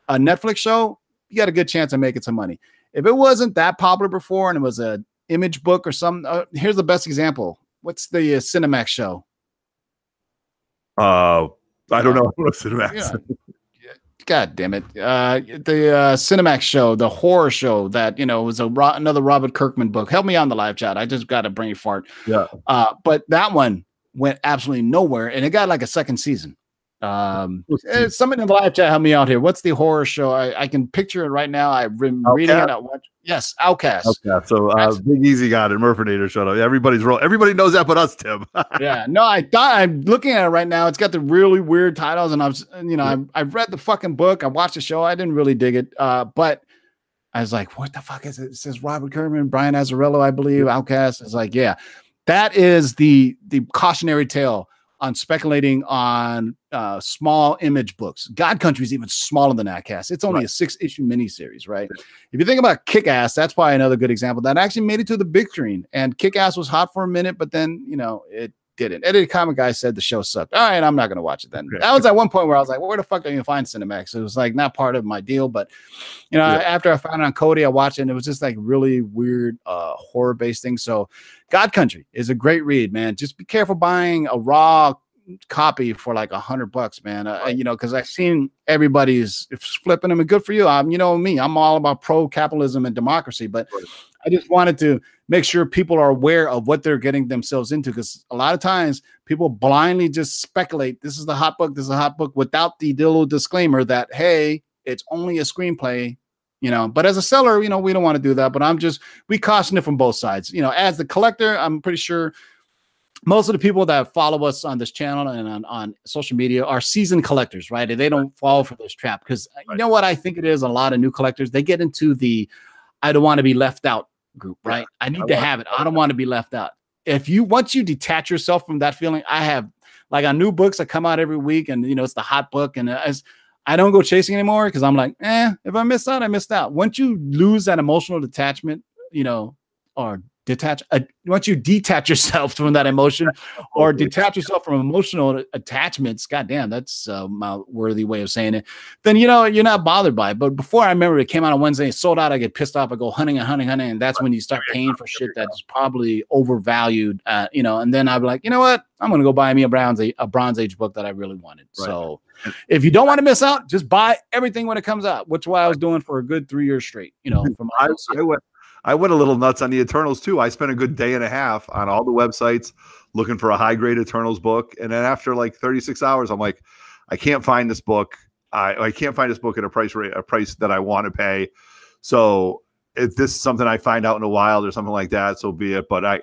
a Netflix show, you got a good chance of making some money. If it wasn't that popular before and it was a image book or some, uh, here's the best example. What's the uh, Cinemax show? uh, I don't know. What's it? Yeah. God damn it! Uh, the uh, Cinemax show, the horror show that you know was a ro- another Robert Kirkman book. Help me on the live chat. I just got a brain fart. Yeah. Uh, but that one went absolutely nowhere, and it got like a second season. Um, eh, somebody in the live chat help me out here. What's the horror show? I, I can picture it right now. I've been reading it. Outcast? I watch. Yes, Outcast. Okay, so uh, That's- Big Easy got it. Murphinator shut up. Everybody's roll. Everybody knows that, but us, Tim. yeah, no, I thought I'm looking at it right now. It's got the really weird titles, and I was, you know, Yeah. I've, I've read the fucking book. I watched the show. I didn't really dig it, uh, but I was like, what the fuck is it? It says Robert Kirkman, Brian Azzarello, I believe, Outcast. It's like, yeah, that is the the cautionary tale on speculating on uh, small image books. God Country is even smaller than Outcast. It's only Right. a six issue miniseries, right? If you think about Kick Ass, that's probably another good example that actually made it to the big screen. And Kick Ass was hot for a minute, but then you know it didn't. Edited Comic Guy said the show sucked. All right, I'm not gonna watch it then. Okay. That was at one point where I was like, well, where the fuck are you find Cinemax? It was like not part of my deal, but you know, Yeah. after I found it on Kodi, I watched it and it was just like really weird uh horror based thing. So God Country is a great read, man. Just be careful buying a raw copy for like a hundred bucks, man. Uh, you know, because I've seen everybody's flipping them, and good for you. I'm, you know, me, I'm all about pro capitalism and democracy, but. I just wanted to make sure people are aware of what they're getting themselves into, because a lot of times people blindly just speculate. This is the hot book. This is a hot book without the little disclaimer that hey, it's only a screenplay. You know, but as a seller, you know, we don't want to do that. But I'm just we caution it from both sides. You know, as the collector, I'm pretty sure most of the people that follow us on this channel and on, on social media are seasoned collectors, right? And they don't fall for this trap because you know what I think it is. A lot of new collectors they get into the I don't want to be left out group, Yeah. right? I need I to have it. I don't want to be left out. If you once you detach yourself from that feeling, I have like on new books that come out every week, and you know it's the hot book, and as I don't go chasing anymore because I'm like, eh, if I missed out, I missed out. Once you lose that emotional detachment, you know, or detach, uh, once you detach yourself from that emotion or detach yourself from emotional attachments, goddamn, that's a mouth- worthy way of saying it. Then you know you're not bothered by it. But before I remember it came out on Wednesday, it sold out. I get pissed off. I go hunting and hunting, hunting, and that's when you start paying for shit that's probably overvalued. Uh, you know, and then I'd be like, you know what? I'm gonna go buy me a Bronze Age, a Bronze Age book that I really wanted. Right. So if you don't want to miss out, just buy everything when it comes out, which is what I was doing for a good three years straight. You know, from I, I went I went a little nuts on the Eternals too. I spent a good day and a half on all the websites looking for a high grade Eternals book, and then after like 36 hours, I'm like, I can't find this book. I, I can't find this book at a price rate, a price that I want to pay. So if this is something I find out in a wild or something like that, so be it. But I,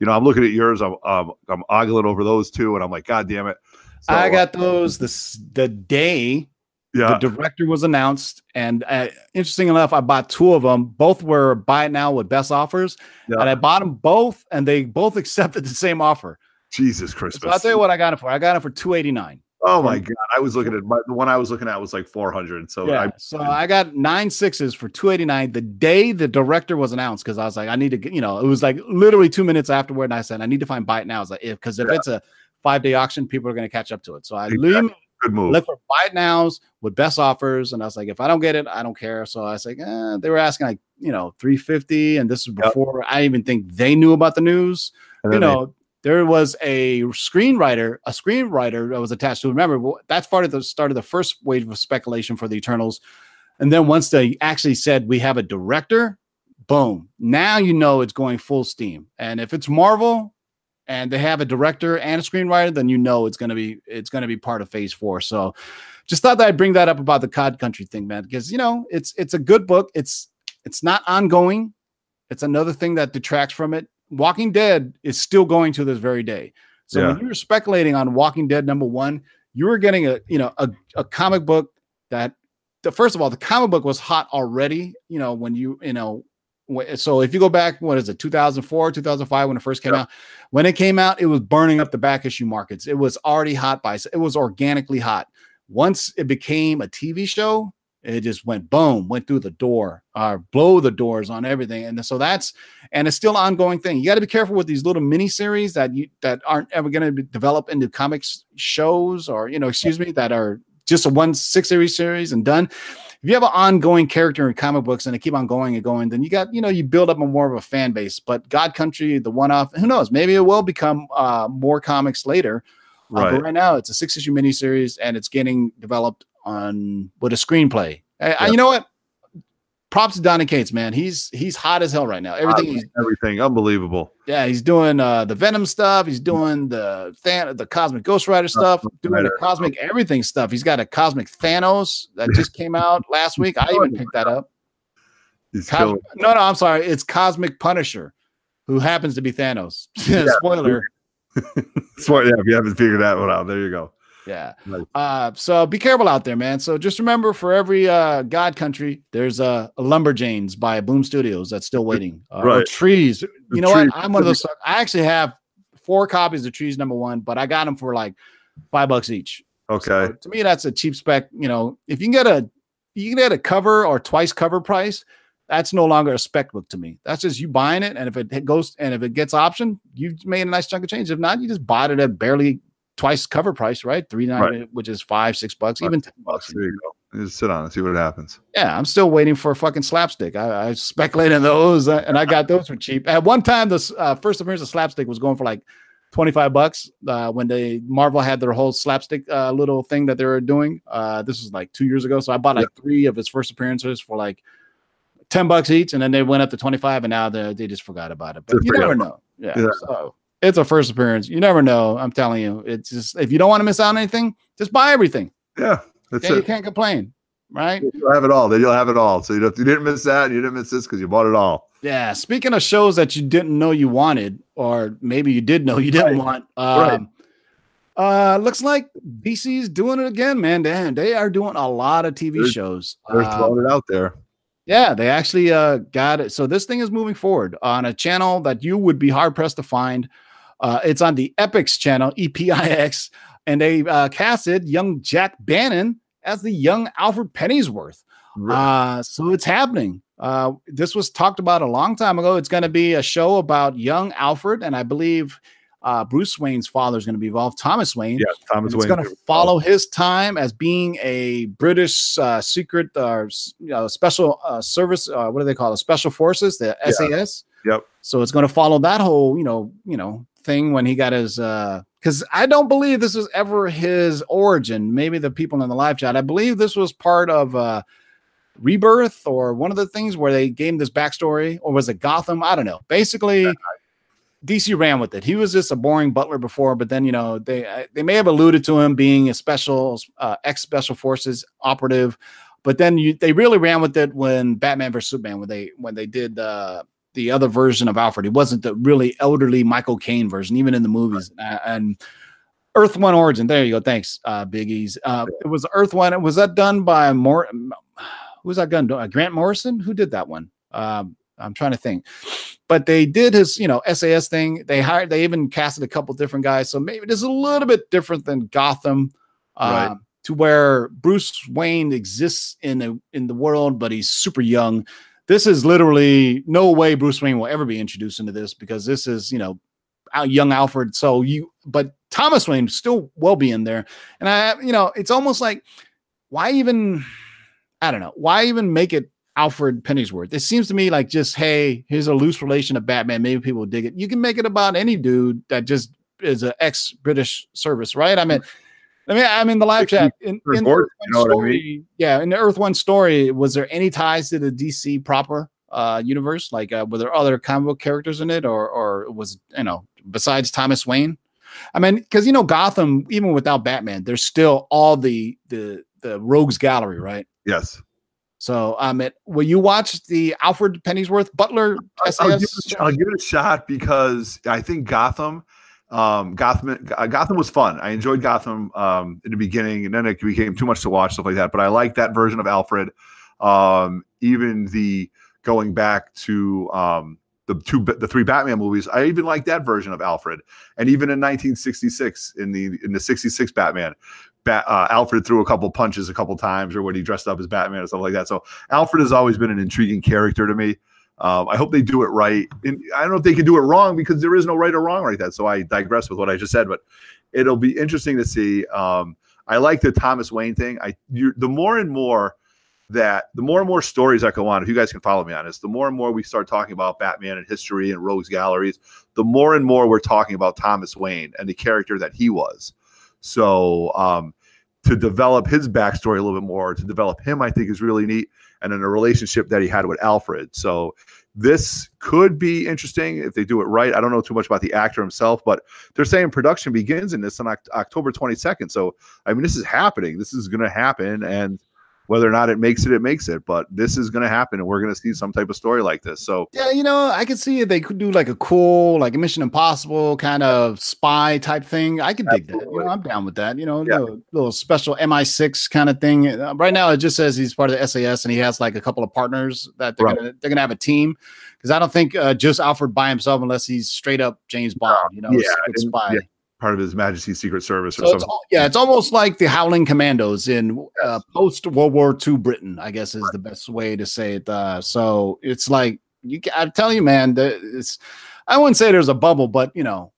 you know, I'm looking at yours. I'm I'm ogling over those two, and I'm like, God damn it! So, I got those this the day yeah, the director was announced, and uh, interesting enough, I bought two of them. Both were buy it now with best offers, Yeah. and I bought them both, and they both accepted the same offer. Jesus So I'll tell you what I got it for. I got it for two eighty nine. Oh my god! I was looking at my, the one I was looking at was like 400. So Yeah, I, so I got nine sixes for two eighty nine the day the director was announced because I was like, I need to, get, you know, it was like literally two minutes afterward, and I said, I need to find buy it now. I was like, if because if Yeah. it's a five day auction, people are going to catch up to it. So I Exactly. Good move. look for buy it nows with best offers. And I was like, if I don't get it, I don't care. So I was like, eh, they were asking like, you know, 350. And this was Yep. before I even think they knew about the news. You know, there was a screenwriter, a screenwriter that was attached to. Remember, that's part of the start of the first wave of speculation for the Eternals. And then once they actually said we have a director, boom. Now you know it's going full steam. And if it's Marvel and they have a director and a screenwriter, then you know it's gonna be it's gonna be part of phase four. So just thought that I'd bring that up about the God Country thing, man, because you know it's it's a good book. It's it's not ongoing. It's another thing that detracts from it. Walking Dead is still going to this very day. So when you were speculating on Walking Dead number one, you were getting a you know a, a comic book that the first of all the comic book was hot already. You know when you you know so if you go back what is it 2004 2005 when it first came Yeah. out? When it came out it was burning up the back issue markets. It was already hot by it was organically hot. Once it became a tv show it just went boom went through the door uh blow the doors on everything. And so that's and it's still an ongoing thing. You got to be careful with these little mini series that you that aren't ever going to develop into comics shows or you know excuse me that are just a one six series series and done if you have an ongoing character in comic books and they keep on going and going, then you got, you know, you build up a more of a fan base. But God Country, the one off, who knows? Maybe it will become uh, more comics later. Uh, right. but right now, it's a six issue miniseries and it's getting developed on with a screenplay. I- I- you know what? Props to Donny Cates, man. He's he's hot as hell right now. Everything he's everything unbelievable. yeah, he's doing uh the Venom stuff. He's doing the Than- the Cosmic Ghost Rider stuff, Ghost doing the Cosmic Everything stuff. He's got a Cosmic Thanos that just came out last week. I even picked that up. No, no, I'm sorry. It's Cosmic Punisher, who happens to be Thanos. Spoiler. Smart. Yeah, if you haven't figured that one out, there you go. Yeah. Uh, so be careful out there, man. So just remember for every uh God country, there's a, a Lumberjanes by Boom Studios that's still waiting. Uh, Right. trees. You The know Trees. what? I'm one of those. I actually have four copies of Trees number one, but I got them for like five bucks each. Okay. So to me, that's a cheap spec. You know, if you can get a you can get a cover or twice cover price, That's no longer a spec book to me. That's just you buying it, and if it goes and if it gets option, you've made a nice chunk of change. If not, you just bought it at barely twice cover price, right? Three nine, Right. which is five, six bucks, even ten bucks. There you go. Just sit on and see what happens. Yeah, I'm still waiting for a fucking slapstick. I, I speculated on those, uh, and I got those for cheap. At one time, the uh, first appearance of slapstick was going for like 25 bucks uh, when they Marvel had their whole slapstick uh, little thing that they were doing. Uh, this was like two years ago, so I bought like three of his first appearances for like 10 bucks each, and then they went up to 25, and now they they just forgot about it. But Just you never know. Yeah, Yeah. so it's a first appearance. You never know. I'm telling you, it's just if you don't want to miss out on anything, just buy everything. Yeah, that's Okay, you can't complain, right? You'll have it all. Then you'll have it all. So you, don't, you didn't miss that. You didn't miss this because you bought it all. Yeah. Speaking of shows that you didn't know you wanted, or maybe you did know you didn't want, um, uh, looks like DC's doing it again, man. Damn, they are doing a lot of TV They're- shows. They're Uh, throwing it out there. yeah, they actually uh, got it. So this thing is moving forward on a channel that you would be hard pressed to find. Uh, it's on the Epix channel, E EPIX, and they uh, casted young Jack Bannon as the young Alfred Pennyworth. Uh, so it's happening. Uh, this was talked about a long time ago. It's going to be a show about young Alfred, and I believe uh, Bruce Wayne's father is going to be involved, Thomas Wayne. yeah, Thomas And it's going to follow his time as being a British uh, secret or you know, special uh, service. Uh, what do they call it? Special forces, the Yeah. SAS. Yep. So it's going to follow that whole, you know, you know, thing when he got his. Uh because I don't believe this was ever his origin. Maybe the people in the live chat. I believe this was part of uh, Rebirth or one of the things where they gave him this backstory, or was it Gotham? I don't know. Basically. DC ran with it. He was just a boring butler before, but then you know they they may have alluded to him being a special uh, ex special forces operative, but then you they really ran with it when Batman vs Superman when they when they did uh, the other version of Alfred. He wasn't the really elderly Michael Caine version, even in the movies. Uh, and Earth One Origin. There you go. Thanks, uh, Biggies. Uh, it was Earth One. Was that done by more? Who was that done? Uh, Grant Morrison. Who did that one? Um, I'm trying to think. But they did his, you know, SAS thing. They hired, they even casted a couple different guys. So maybe this is a little bit different than Gotham, Right. um, to where Bruce Wayne exists in the in the world, but he's super young. This is literally no way Bruce Wayne will ever be introduced into this because this is, you know, young Alfred. So you, but Thomas Wayne still will be in there. And I, you know, it's almost like, why even, I don't know, why even make it Alfred Pennyworth? It seems to me like just, hey, here's a loose relation of Batman. Maybe people dig it. You can make it about any dude that just is an ex British service, right? I mean, I mean, I'm in the live chat. In, in One you know what I story, yeah, in the Earth One story, was there any ties to the DC proper uh universe? Like, uh, were there other comic book characters in it, or or was you know besides Thomas Wayne? I mean, because you know Gotham, even without Batman, there's still all the the the rogues gallery, right? Yes. So, um, it, will you watch the Alfred Pennyworth Butler I'll give, it, I'll give it a shot because I think Gotham, um, Gotham, Gotham was fun. I enjoyed Gotham um, in the beginning, and then it became too much to watch stuff like that. But I like that version of Alfred. Um, even the going back to um, the two, the three Batman movies, I even like that version of Alfred. And even in 1966, in the in the 66 Batman, Bat, uh, Alfred threw a couple punches a couple times, or when he dressed up as Batman or stuff like that. So Alfred has always been an intriguing character to me. Um, I hope they do it right. And I don't know if they can do it wrong because there is no right or wrong like that. So I digress with what I just said, but it'll be interesting to see. Um, I like the Thomas Wayne thing. I you the more and more that the more and more stories that go on, if you guys can follow me on this, the more and more we start talking about Batman and history and rogues galleries, the more and more we're talking about Thomas Wayne and the character that he was. So um, to develop his backstory a little bit more, to develop him, I think is really neat. And in a relationship that he had with Alfred. So this could be interesting if they do it right. I don't know too much about the actor himself, but they're saying production begins in this on October 22nd. So I mean, this is happening. This is going to happen, and whether or not it makes it, it makes it. But this is going to happen, and we're going to see some type of story like this. So Yeah, you know, I could see if they could do like a cool, like a Mission Impossible kind of spy type thing. I could dig that. You know, I'm down with that. You know, Yeah. little, little special MI6 kind of thing. Uh, right now, it just says he's part of the SAS and he has like a couple of partners that they're Right. gonna they're gonna have a team. Because I don't think uh, just Alfred by himself, unless he's straight up James Bond. You know, yeah, spy. yeah. Part of His Majesty's Secret Service or So it's, something. yeah, it's almost like the Howling Commandos in uh, post World War II Britain. I guess is the best way to say it. Uh, so it's like you. I tell you, man, it's. I wouldn't say there's a bubble, but you know,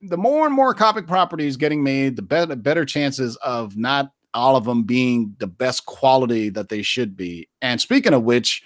the more and more comic properties getting made, the better better chances of not all of them being the best quality that they should be. And speaking of which,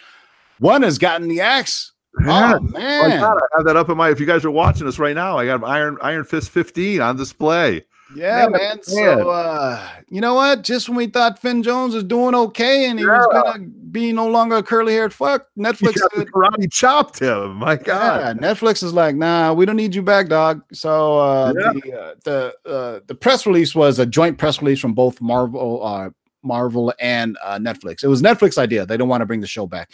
one has gotten the axe. Yeah. Oh My man, God, I have that up in my. If you guys are watching us right now, I got Iron Iron Fist 15 on display. Yeah, Man, man. So uh you know what? Just when we thought Finn Jones was doing okay and he was gonna be no longer a curly haired fuck, Netflix Yeah, said, karate chopped him. My God. yeah, Netflix is like, nah, we don't need you back, dog. So uh Yeah. the uh, the uh, the press release was a joint press release from both Marvel uh Marvel and uh, Netflix. It was Netflix idea. They don't want to bring the show back.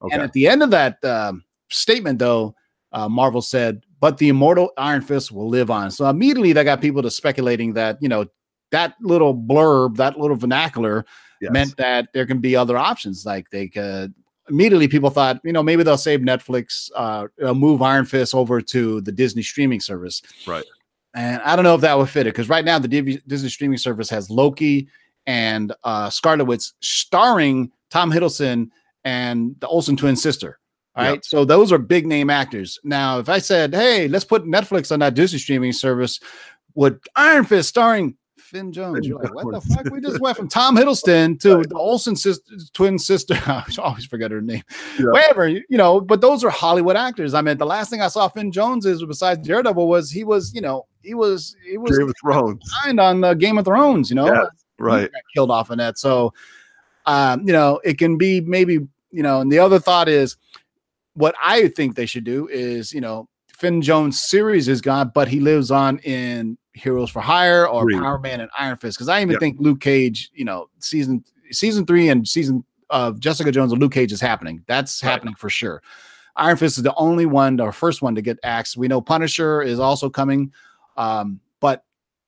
Okay. And at the end of that um, statement, though, uh, Marvel said, "But the immortal Iron Fist will live on." So immediately, that got people to speculating that you know that little blurb, that little vernacular, Yes. meant that there can be other options. Like they could immediately, people thought, you know, maybe they'll save Netflix, uh, uh, move Iron Fist over to the Disney streaming service. Right. And I don't know if that would fit it because right now the Div- Disney streaming service has Loki and uh, Scarlet Witch starring Tom Hiddleston and the Olsen twin sister. All right. Yep. So those are big name actors. Now, if I said, hey, let's put Netflix on that Disney streaming service with Iron Fist starring Finn Jones, you're like, what the fuck? We just went from Tom Hiddleston to the Olsen sis- twin sister. I always forget her name. Yeah. Whatever, you know, but those are Hollywood actors. I mean, the last thing I saw Finn Jones is besides Daredevil was he was, you know, he was he was Game of Thrones. behind on uh, Game of Thrones, you know, Yeah, Right. killed off in that. So, um, you know, it can be maybe, you know, and the other thought is what I think they should do is, you know, Finn Jones series is gone, but he lives on in Heroes for Hire or Agreed. Power Man and Iron Fist. Cause I even Yep. think Luke Cage, you know, season season three and season of Jessica Jones and Luke Cage is happening. That's Right. happening for sure. Iron Fist is the only one, or first one to get axed. We know Punisher is also coming. Um, but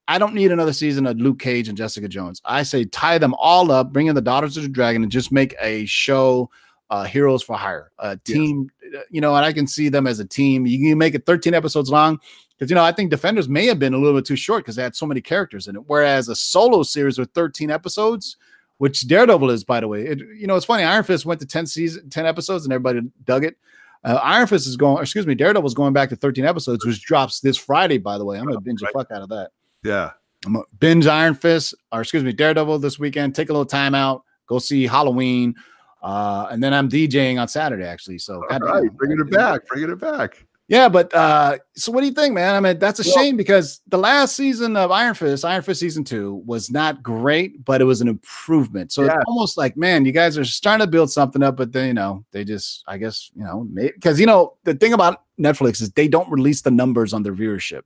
I don't need another season of Luke Cage and Jessica Jones. I say tie them all up, bring in the Daughters of the Dragon, and just make a show, uh, Heroes for Hire, a team. uh, You know, and I can see them as a team. You can make it 13 episodes long because you know I think Defenders may have been a little bit too short because they had so many characters in it. Whereas a solo series with 13 episodes, which Daredevil is, by the way, it, you know, it's funny. Iron Fist went to 10 season, 10 episodes, and everybody dug it. Uh, Iron Fist is going, excuse me, Daredevil is going back to 13 episodes, which drops this Friday, by the way. I'm gonna binge the fuck out of that. Yeah. I'm gonna binge Iron Fist, or excuse me, Daredevil this weekend. Take a little time out, go see Halloween, uh, and then I'm DJing on Saturday actually. So All right. Bringing it back. Bringing it back. Yeah, but uh, so what do you think, man? I mean, that's a Well- shame because the last season of Iron Fist, Iron Fist season two, was not great, but it was an improvement. So Yeah. it's almost like, man, you guys are starting to build something up, but then you know, they just, I guess, you know, because you know, the thing about Netflix is they don't release the numbers on their viewership.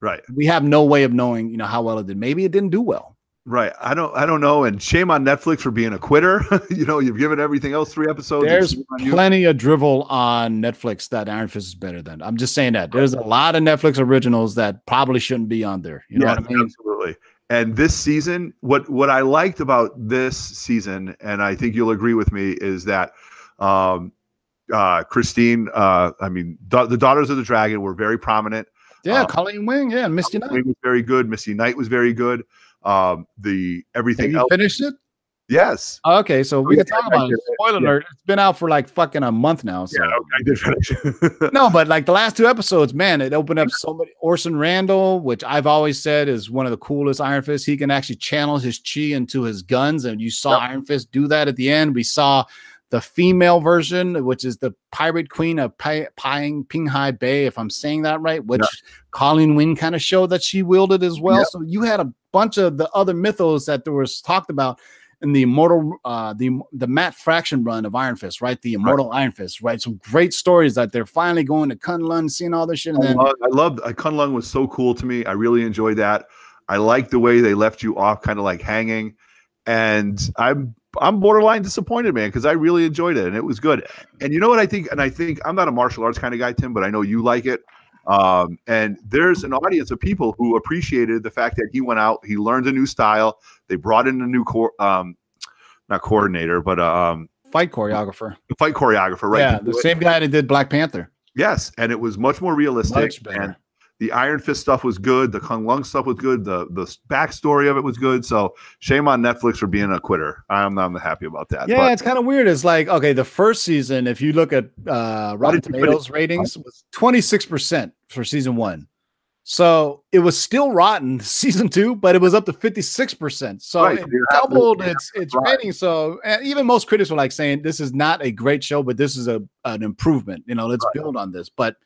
Right. We have no way of knowing, you know, how well it did. Maybe it didn't do well. Right. I don't I don't know. And shame on Netflix for being a quitter. you know, you've given everything else three episodes. There's shame on you. plenty of drivel on Netflix that Iron Fist is better than. I'm just saying that there's a lot of Netflix originals that probably shouldn't be on there. You know Yes, what I mean? Absolutely. And this season, what what I liked about this season, and I think you'll agree with me, is that um uh Christine, uh I mean da- the Daughters of the Dragon were very prominent. Yeah, Uh, Colleen Wing. Yeah, Misty Knight. Wing was very good. Missy Knight was very good. Um, the Have everything you else. finished it? Yes. Oh, okay, so we can talk about it. Spoiler yeah. alert: It's been out for like fucking a month now. So. Yeah, okay, I did finish. No, but like the last two episodes, man, it opened up so many. Orson Randall, which I've always said is one of the coolest Iron Fists. He can actually channel his chi into his guns, and you saw Yep. Iron Fist do that at the end. We saw the female version, which is the Pirate Queen of Pi- Ping Pinghai Bay, if I'm saying that right, which Colleen Wing kind of showed that she wielded as well. Yep. So you had a bunch of the other mythos that there was talked about in the immortal uh the the Matt Fraction run of Iron Fist, right? The immortal Iron Fist, right? Some great stories that they're finally going to Kunlun, seeing all this shit, and I then love, I loved uh, Kun Lung was so cool to me. I really enjoyed that. I like the way they left you off kind of like hanging. And I'm I'm borderline disappointed, man, because I really enjoyed it and it was good. And you know what I think? And I think I'm not a martial arts kind of guy, Tim, but I know you like it. Um, and there's an audience of people who appreciated the fact that he went out, he learned a new style, they brought in a new core um not coordinator, but uh, um fight choreographer. fight choreographer, right? Yeah, the same guy that did Black Panther. Yes, and it was much more realistic. Much better. And The Iron Fist stuff was good. The Kung Lung stuff was good. The the backstory of it was good. So shame on Netflix for being a quitter. I'm not happy about that. Yeah, but it's kind of weird. It's like okay, the first season, if you look at uh, Rotten Tomatoes ratings, was twenty six percent for season one. So it was still rotten season two, but it was up to fifty six percent. So Right, it doubled its its right. rating. So even most critics were like saying this is not a great show, but this is a an improvement. You know, let's Right. build on this. But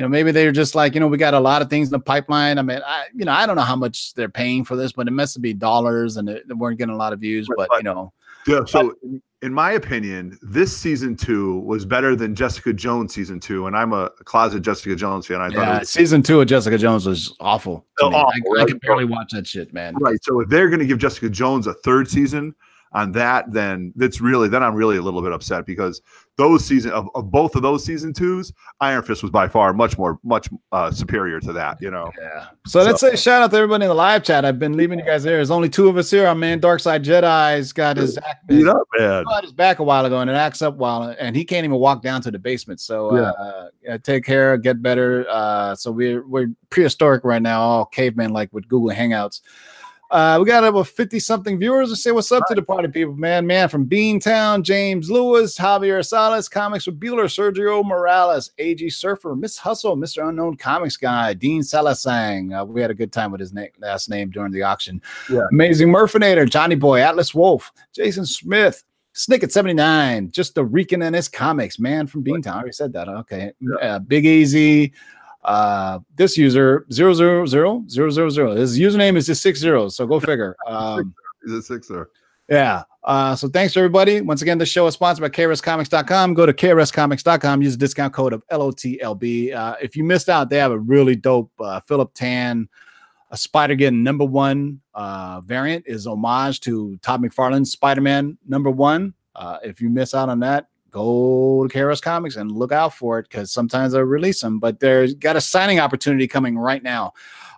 you know, maybe they're just like, you know, we got a lot of things in the pipeline. I mean, I you know, I don't know how much they're paying for this, but it must be dollars, and it, they weren't getting a lot of views. But but- you know, Yeah, so in- in my opinion, this season two was better than Jessica Jones season two, and I'm a closet Jessica Jones fan. I thought Yeah, was season two of Jessica Jones was awful. I- awful, I, right? could barely watch that shit, man. right. So if they're going to give Jessica Jones a third season on that, then that's really then I'm really a little bit upset because those season of, of both of those season twos, Iron Fist was by far much more much uh, superior to that. You know, Yeah. So let's say shout out to everybody in the live chat. I've been leaving you guys there. There's only two of us here. Our man Darkside Jedi's got his act beat up, man. got his back a while ago and it acts up while and he can't even walk down to the basement. So Yeah. uh, yeah, take care, get better. Uh, so we're we're prehistoric right now, all caveman like with Google Hangouts. Uh, we got about 50 something viewers to say what's up to the party people, man. Man from Beantown, James Lewis, Javier Salas, Comics with Bueller, Sergio Morales, AG Surfer, Miss Hustle, Mr. Unknown Comics Guy, Dean Salasang. Uh, we had a good time with his na- last name during the auction. Yeah. Amazing Murfinator, Johnny Boy, Atlas Wolf, Jason Smith, Snick at 79, just the Rican and his comics, man from Beantown. I already said that. Okay. Uh, Big Easy. Uh, this user zero zero zero zero zero zero. His username is just six zeros, so go figure. Um, He's a sixer. yeah. Uh, so thanks everybody. Once again, the show is sponsored by KRSComics.com. Go to KRSComics.com, use the discount code of LOTLB. Uh, if you missed out, they have a really dope uh, Philip Tan, a Spider Geddon number one uh, variant is homage to Todd McFarlane's Spider-Man number one. Uh, if you miss out on that, go to KRS Comics and look out for it because sometimes they'll release them, but there's got a signing opportunity coming right now.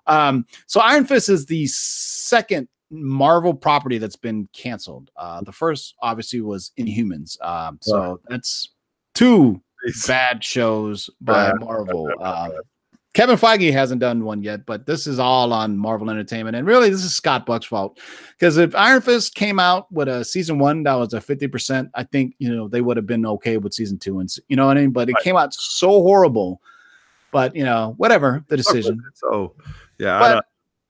Um, so Iron Fist is the second Marvel property that's been canceled. Uh, the first obviously was Inhumans. Um, so that's two bad shows by Marvel. Uh, Kevin Feige hasn't done one yet, but this is all on Marvel Entertainment. And really, this is Scott Buck's fault. Because if Iron Fist came out with a season one that was a 50%, I think, you know, they would have been okay with season two. And, you know what I mean? But it Right. came out so horrible. But, you know, whatever the decision. So yeah, But- don't-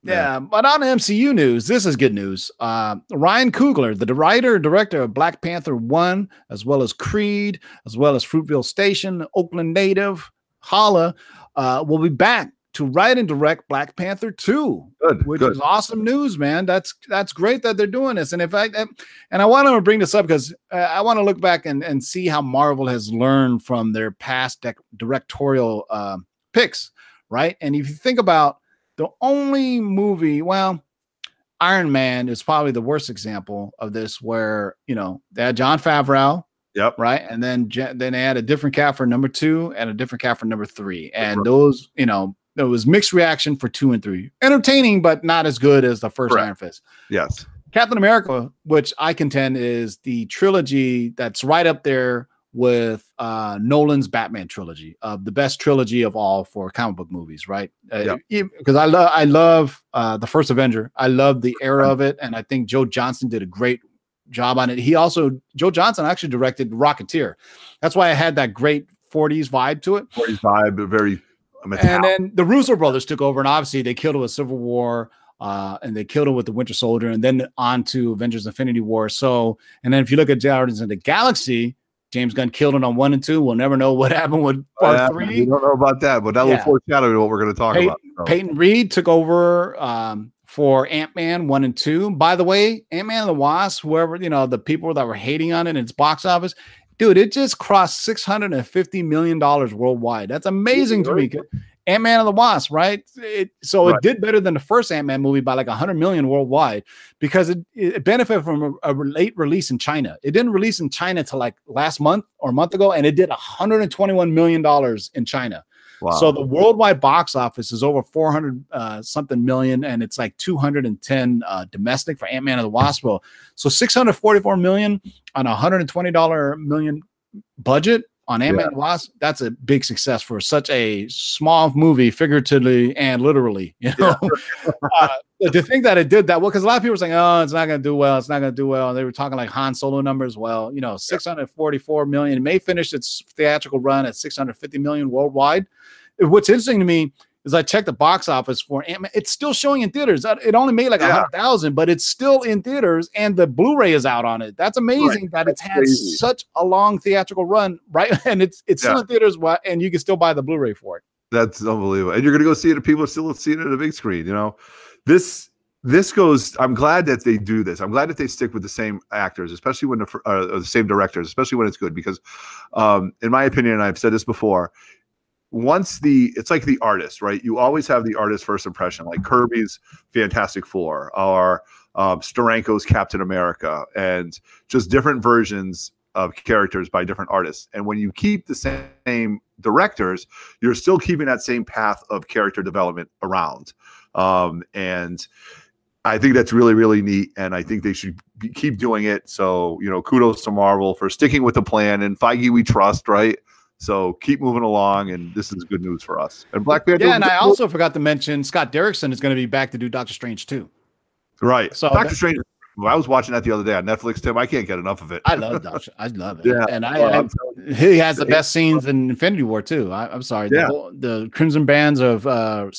Yeah, but on MCU news, this is good news. Uh, Ryan Coogler, the writer director of Black Panther 1, as well as Creed, as well as Fruitvale Station, Oakland native, Holla, uh, we'll be back to write and direct Black Panther 2 good, which good. is awesome news, man. That's that's great that they're doing this. And if I and I want to bring this up because uh, I want to look back and, and see how Marvel has learned from their past dec- directorial um, picks, right? And if you think about the only movie, well, Iron Man is probably the worst example of this, where you know they had Jon Favreau, Yep. right? And then then they had a different cat for number two and a different cat for number three. And Right. those, you know, there was mixed reaction for two and three. Entertaining, but not as good as the first Correct. Iron Fist. Yes. Captain America, which I contend is the trilogy that's right up there with uh Nolan's Batman trilogy, of the best trilogy of all for comic book movies, right? Because I love I love uh the first Avenger. I love the era of it, and I think Joe Johnston did a great job on it. He also Joe Johnston actually directed Rocketeer. That's why I had that great 40s vibe to it. 45, but very And then the Russo brothers took over, and obviously they killed it with Civil War, uh, and they killed it with the Winter Soldier, and then on to Avengers Infinity War. So, and then if you look at Guardians of the Galaxy, James Gunn killed it on one and two. We'll never know what happened with part Yeah, three. We don't know about that, but that Yeah. will foreshadow what we're going to talk Pey- about. So, Peyton Reed took over um, for Ant Man one and two. By the way, Ant Man and the Wasp, whoever you know, the people that were hating on it in its box office, dude, it just crossed six hundred and fifty million dollars worldwide. That's amazing to me. Ant Man and the Wasp, right? It, so it did better than the first Ant Man movie by like a hundred million worldwide because it, it benefited from a, a late release in China. It didn't release in China till like last month or a month ago, and it did 121 million dollars in China. Wow. So the worldwide box office is over 400 uh, something million, and it's like 210 uh, domestic for Ant Man and the Wasp. So 644 million on a 120 dollar million budget on Ant-Man and Wasp, that's a big success for such a small movie, figuratively and literally. You know, uh, to think that it did that well, because a lot of people were saying, "Oh, it's not going to do well. It's not going to do well." And they were talking like Han Solo numbers. Well, you know, 644 million. It may finish its theatrical run at 650 million worldwide. What's interesting to me is I checked the box office for Ant-Man. It's still showing in theaters. Uh, It only made like a Yeah. hundred thousand, but it's still in theaters, and the Blu-ray is out on it. That's amazing that it's had crazy. such a long theatrical run, right? And it's it's still in theaters, and you can still buy the Blu-ray for it. That's unbelievable. And you're gonna go see it, and people are still seeing it on a big screen. You know, this this goes. I'm glad that they do this. I'm glad that they stick with the same actors, especially when the uh, the same directors, especially when it's good. Because, um, in my opinion, and I've said this before, once the it's like the artist, right? You always have the artist first impression, like Kirby's Fantastic Four or um, Steranko's Captain America, and just different versions of characters by different artists. And when you keep the same directors, you're still keeping that same path of character development around. Um, and I think that's really, really neat. And I think they should be, keep doing it. So, you know, kudos to Marvel for sticking with the plan and Feige we trust, right? So keep moving along. And this is good news for us. And Black Panther. Yeah, and I also forgot to mention Scott Derrickson is going to be back to do Doctor Strange too. right. so Doctor Strange. Well, I was watching that the other day on Netflix, Tim. I can't get enough of it. I love Doctor. I love it. Yeah. and I, Well, I he has the best scenes in Infinity War too. I, I'm sorry, the, whole, the Crimson Bands of uh,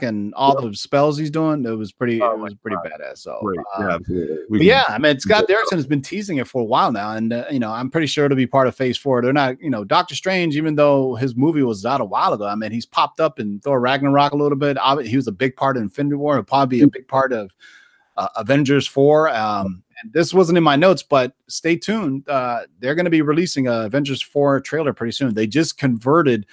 and all the spells he's doing. It was pretty. Oh it was pretty badass. So Great. um, Yeah, absolutely. We But can- yeah, I mean, Scott Derrickson has been teasing it for a while now, and uh, you know, I'm pretty sure it'll be part of Phase Four. They're not, you know, Doctor Strange, even though his movie was out a while ago. I mean, he's popped up in Thor Ragnarok a little bit. He was a big part of Infinity War. He'll probably be a big part of uh, Avengers Four. Um, and this wasn't in my notes, but stay tuned. Uh, they're going to be releasing a Avengers Four trailer pretty soon. They just converted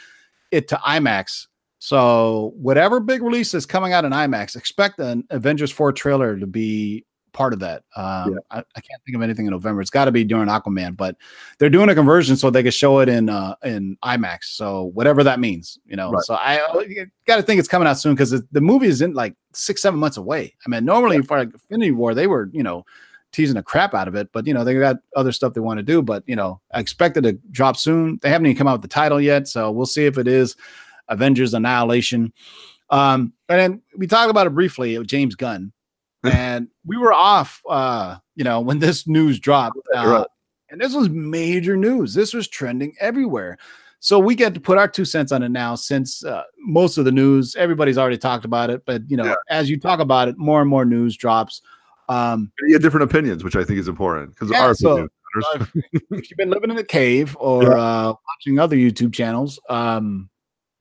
it to IMAX. So whatever big release is coming out in IMAX, expect an Avengers 4 trailer to be part of that. Um, Yeah. I, I can't think of anything in November. It's got to be during Aquaman, but they're doing a conversion so they can show it in uh, in IMAX. So whatever that means, you know. Right. So I got to think it's coming out soon because the movie is in like six seven months away. I mean, normally for like Infinity War they were you know teasing the crap out of it, but you know they got other stuff they want to do. But you know I expect it to drop soon. They haven't even come out with the title yet, so we'll see if it is Avengers Annihilation. Um, and then we talked about it briefly with James Gunn, and we were off, uh, you know, when this news dropped. Uh, Right. And this was major news. This was trending everywhere. So we get to put our two cents on it now, since uh, most of the news, everybody's already talked about it. But you know, Yeah. as you talk about it, more and more news drops. Um, you have different opinions, which I think is important because Yeah, our so- if you've been living in a cave or Yeah. uh, watching other YouTube channels, um,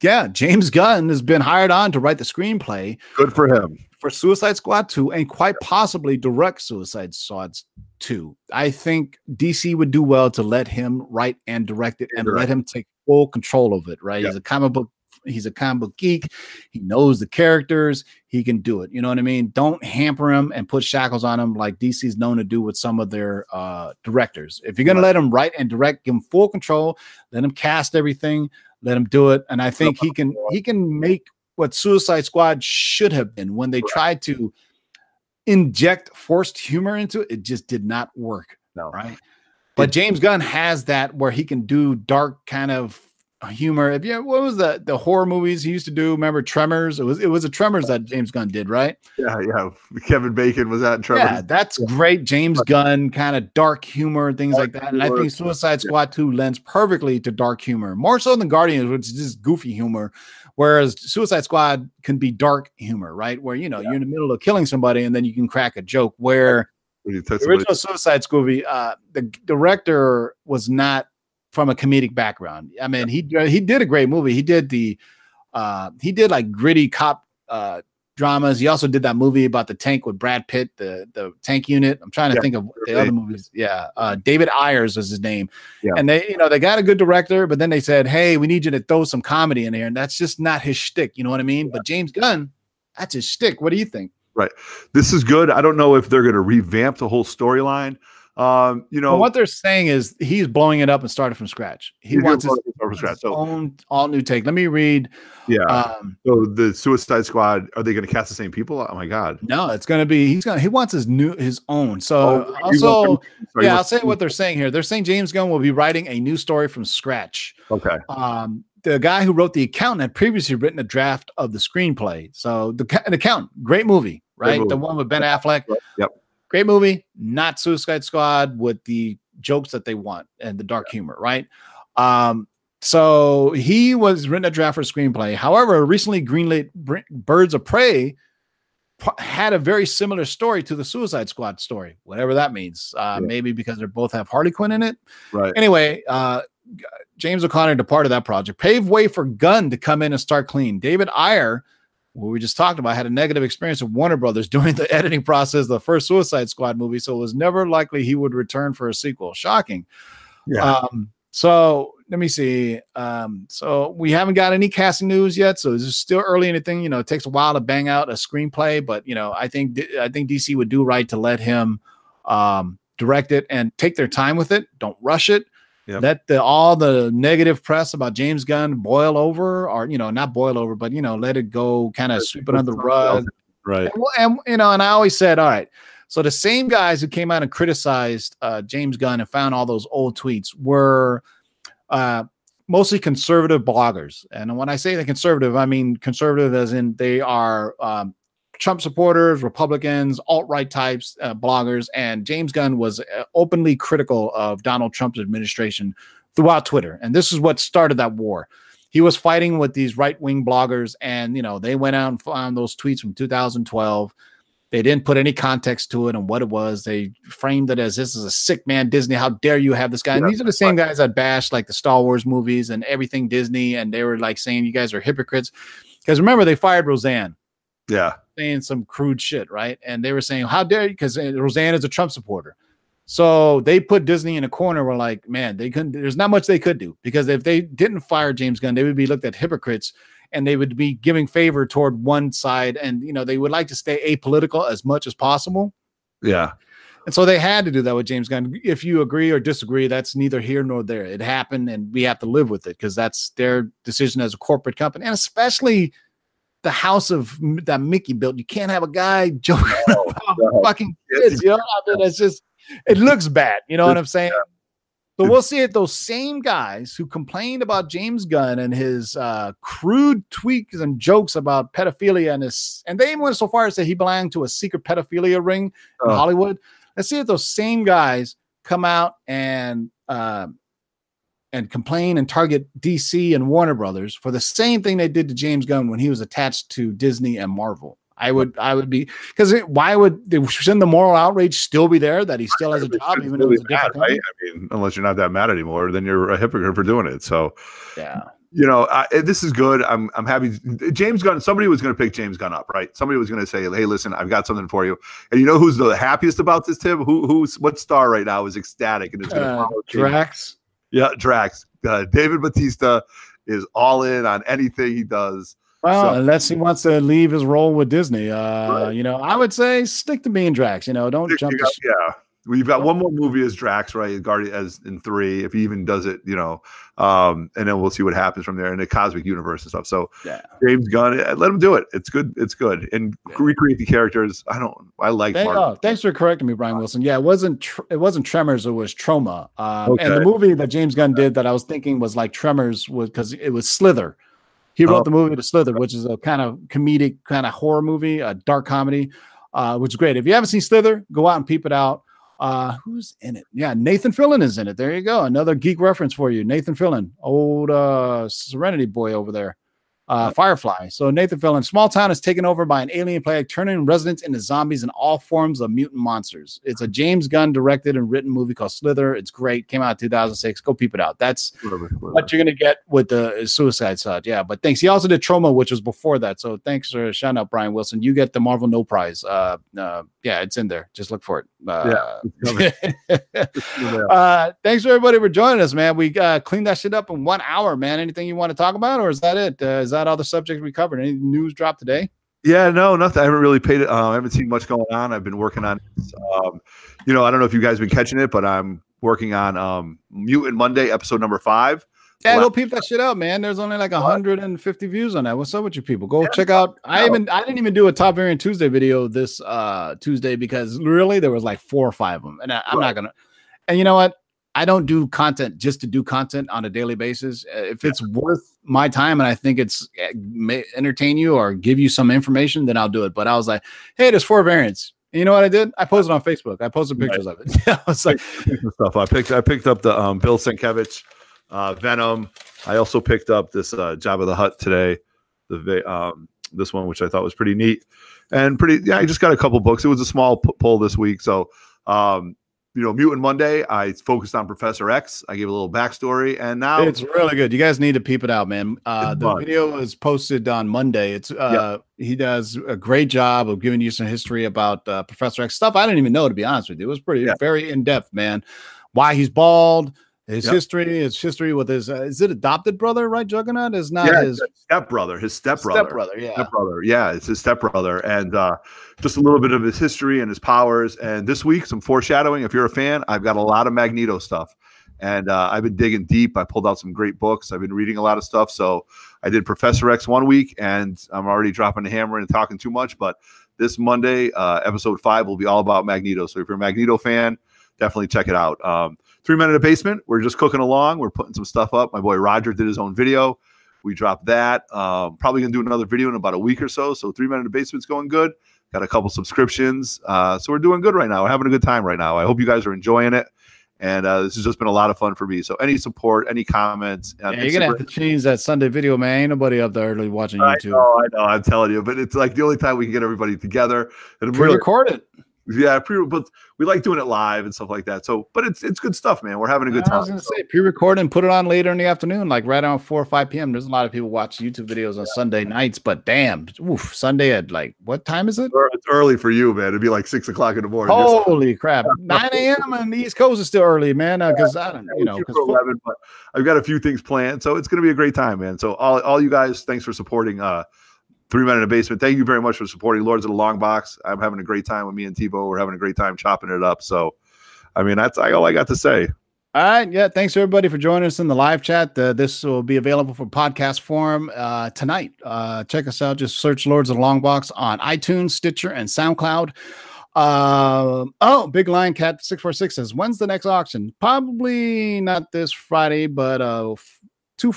yeah, James Gunn has been hired on to write the screenplay Good for him. for Suicide Squad 2 and quite possibly direct Suicide Squad 2. I think DC would do well to let him write and direct it and Direct. let him take full control of it, right? He's a comic book he's a comic book geek. He knows the characters. He can do it. You know what I mean? Don't hamper him and put shackles on him like DC's known to do with some of their uh directors. If you're going to let him write and direct, give him full control, let him cast everything, let him do it and I think he can he can make what Suicide Squad should have been when they tried to inject forced humor into it. It just did not work. No. Right. But James Gunn has that where he can do dark kind of humor. If you what was the the horror movies he used to do? Remember Tremors? It was it was a Tremors that James Gunn did, right? Yeah, yeah. Kevin Bacon was that Trevor. Yeah, that's great. James Gunn kind of dark humor, things like that. And I think Suicide Squad 2 lends perfectly to dark humor, more so than Guardians, which is just goofy humor. Whereas Suicide Squad can be dark humor, right? Where you know you're in the middle of killing somebody and then you can crack a joke. Where When you touch the original Suicide Squad, uh, the director was not from a comedic background. I mean, he he did a great movie. He did the uh, he did like gritty cop uh, dramas. He also did that movie about the tank with Brad Pitt, the the tank unit. I'm trying to Yeah, think of the other movies. Yeah, uh, David Ayers was his name. Yeah. And they, you know, they got a good director, but then they said, "Hey, we need you to throw some comedy in here," and that's just not his shtick. You know what I mean? But James Gunn, that's his shtick. What do you think? Right. This is good. I don't know if they're going to revamp the whole storyline, Um, you know, But what they're saying is he's blowing it up and starting from scratch. He wants his, from scratch. So own all new take. Let me read. yeah. Um, so the Suicide Squad are they going to cast the same people? Oh my god. no, it's gonna be he's gonna he wants his new his own. So Oh, also, sorry, yeah, I'll say what they're saying here. They're saying James Gunn will be writing a new story from scratch. Okay. Um, the guy who wrote the accountant had previously written a draft of the screenplay. So the the accountant, great movie, right? The movie. one with Ben Affleck. Yep. Great movie, not Suicide Squad with the jokes that they want and the dark humor, right? Um, so he was written a draft for a screenplay. However, recently greenlit Birds of Prey had a very similar story to the Suicide Squad story, whatever that means. Uh, Yeah. Maybe because they both have Harley Quinn in it. Right. Anyway, uh, James O'Connor departed that project, paved way for Gunn to come in and start clean. David Ayer, who we just talked about, had a negative experience with Warner Brothers during the editing process of the first Suicide Squad movie, so it was never likely he would return for a sequel. Shocking. Yeah. Um, so let me see. Um, so we haven't got any casting news yet, so it's still early in the thing. You know, it takes a while to bang out a screenplay, but you know, I think I think DC would do right to let him um, direct it and take their time with it. Don't rush it. Yep. Let the all the negative press about James Gunn boil over, or you know, not boil over, but you know, let it go, kind of sweep it under the rug. Right. And, well, and you know, and I always said, all right. So the same guys who came out and criticized uh, James Gunn and found all those old tweets were uh, mostly conservative bloggers. And when I say the conservative, I mean conservative as in they are um, Trump supporters, Republicans, alt right types, uh, bloggers. And James Gunn was uh, openly critical of Donald Trump's administration throughout Twitter. And this is what started that war. He was fighting with these right wing bloggers, and you know they went out and found those tweets from 2012. They didn't put any context to it and what it was. They framed it as this is a sick man, Disney. How dare you have this guy? And these are the same guys that bashed like the Star Wars movies and everything Disney, and they were like saying you guys are hypocrites. Because remember, they fired Roseanne Yeah. saying some crude shit, right? And they were saying, "How dare you?" Because eh, Roseanne is a Trump supporter. So they put Disney in a corner. Where like, man, they couldn't. There's not much they could do because if they didn't fire James Gunn, they would be looked at hypocrites, and they would be giving favor toward one side, and you know they would like to stay apolitical as much as possible. Yeah. And so they had to do that with James Gunn. If you agree or disagree, that's neither here nor there. It happened, and we have to live with it because that's their decision as a corporate company, and especially the house of that Mickey built. You can't have a guy joking about no. fucking kids. You know, I mean, it's just it looks bad. You know what I'm saying? So we'll see it. Those same guys who complained about James Gunn and his uh, crude tweaks and jokes about pedophilia and his, and they even went so far as to say he belonged to a secret pedophilia ring in Oh. Hollywood. Let's see if those same guys come out and uh, and complain and target DC and Warner Brothers for the same thing they did to James Gunn when he was attached to Disney and Marvel. I would, I would be because why would shouldn't the moral outrage still be there that he still has a job even though really it's a different company? right? I mean, unless you're not that mad anymore, then you're a hypocrite for doing it. So, Yeah, you know, I, this is good. I'm I'm happy. James Gunn. Somebody was going to pick James Gunn up, right? Somebody was going to say, "Hey, listen, I've got something for you." And you know who's the happiest about this, Tim? Who who's what star right now is ecstatic and is going to uh, follow James Drax. Yeah, Drax. Uh, David Batista is all in on anything he does. Well, So- unless he wants to leave his role with Disney, uh, Right. you know, I would say stick to being Drax. You know, don't You jump. sh- yeah, we've got one more movie as Drax, right? Guardian as in three, if he even does it, you know, um, and then we'll see what happens from there in the cosmic universe and stuff. So Yeah. James Gunn, eh, let him do it. It's good. It's good, and Yeah. recreate the characters. I don't. I like. Thank- oh, thanks for correcting me, Brian Wilson. Yeah, it wasn't tr- it wasn't Tremors, it was Trauma. Um, And the movie that James Gunn did that I was thinking was like Tremors was because it was Slither. He wrote Oh. the movie to Slither, which is a kind of comedic, kind of horror movie, a dark comedy, uh, which is great. If you haven't seen Slither, go out and peep it out. Uh, who's in it? Yeah, Nathan Fillion is in it. There you go. Another geek reference for you. Nathan Fillion, old uh, Serenity boy over there. Uh, Firefly. So Nathan Fillion, small town is taken over by an alien plague, turning residents into zombies and all forms of mutant monsters. It's a James Gunn directed and written movie called Slither. It's great. Came out in 2006. Go peep it out. That's what you're gonna get with the Suicide Squad. Yeah, but thanks. He also did Trauma, which was before that. So thanks for shouting out Brian Wilson. You get the Marvel No Prize. Uh, uh yeah, it's in there. Just look for it. Uh, uh, thanks everybody for joining us, man. We uh, cleaned that shit up in one hour, man. Anything you want to talk about, or is that it? Uh, is that all the subjects we covered? Any news drop today? Yeah, no, nothing. I haven't really paid it. Uh, I haven't seen much going on. I've been working on, um, you know, I don't know if you guys been catching it, but I'm working on um, Mutant Monday episode number five. Yeah, go peep that shit out, man. There's only like 150 views on that. What's up with you people? Go Yeah, check out. I even I didn't even do a top variant Tuesday video this uh Tuesday because really there was like four or five of them, and I, I'm not gonna. And you know what? I don't do content just to do content on a daily basis. Uh, If it's worth my time and I think it's uh, may entertain you or give you some information, then I'll do it. But I was like, hey, there's four variants. And you know what I did? I posted on Facebook. I posted Right. pictures of it. Yeah, I was like, stuff. I picked. I picked up the um, Bill Sienkiewicz, uh, Venom. I also picked up this uh, Jabba the Hutt today. The um, this one, which I thought was pretty neat and pretty. Yeah, I just got a couple books. It was a small p- pull this week, so um, you know, Mutant Monday. I focused on Professor X. I gave a little backstory, and now It's really good. You guys need to peep it out, man. Uh, the fun. video was posted on Monday. It's uh, he does a great job of giving you some history about uh, Professor X stuff. I didn't even know to be honest with you. It was pretty very in depth, man. Why he's bald, his Yep. history, his history with his uh, is it adopted brother, right? Juggernaut is not yeah, his stepbrother, his stepbrother. stepbrother. Yeah, stepbrother. Yeah, it's his stepbrother, and uh, just a little bit of his history and his powers. And this week, some foreshadowing. If you're a fan, I've got a lot of Magneto stuff, and uh, I've been digging deep. I pulled out some great books. I've been reading a lot of stuff. So I did Professor X one week, and I'm already dropping the hammer and talking too much. But this Monday, uh, episode five will be all about Magneto. So if you're a Magneto fan, definitely check it out. Um, Three Men in a Basement. We're just cooking along. We're putting some stuff up. My boy Roger did his own video. We dropped that. Um, probably gonna do another video in about a week or so. So Three Men in the Basement's going good. Got a couple subscriptions. Uh, so we're doing good right now. We're having a good time right now. I hope you guys are enjoying it. And uh, this has just been a lot of fun for me. So any support, any comments, on Yeah, you're gonna have to change that Sunday video, man. Ain't nobody up there really watching I YouTube. know, I know, I'm telling you, but it's like the only time we can get everybody together. And I'm really, Pre-recorded. Yeah, pre, but we like doing it live and stuff like that. So, but it's it's good stuff, man. We're having a good time. I was gonna say pre-record and put it on later in the afternoon, like right around four or five p.m. There's a lot of people watch YouTube videos on Sunday nights, but damn, oof, Sunday at like what time is it? It's early for you, man. It'd be like six o'clock in the morning. Holy crap! Nine a.m. on the East Coast is still early, man. Because I don't, you know, because 11, but I've got a few things planned, so it's going to be a great time, man. So all, all you guys, thanks for supporting uh Three Men in a Basement. Thank you very much for supporting Lords of the Long Box. I'm having a great time with me and TiVo. We're having a great time chopping it up. So, I mean, that's all I got to say. All right, yeah. Thanks everybody for joining us in the live chat. Uh, this will be available for podcast form uh, tonight. Uh, check us out. Just search Lords of the Long Box on iTunes, Stitcher, and SoundCloud. Um, oh, Big Lion Cat six four six says, "When's the next auction? Probably not this Friday, but uh, two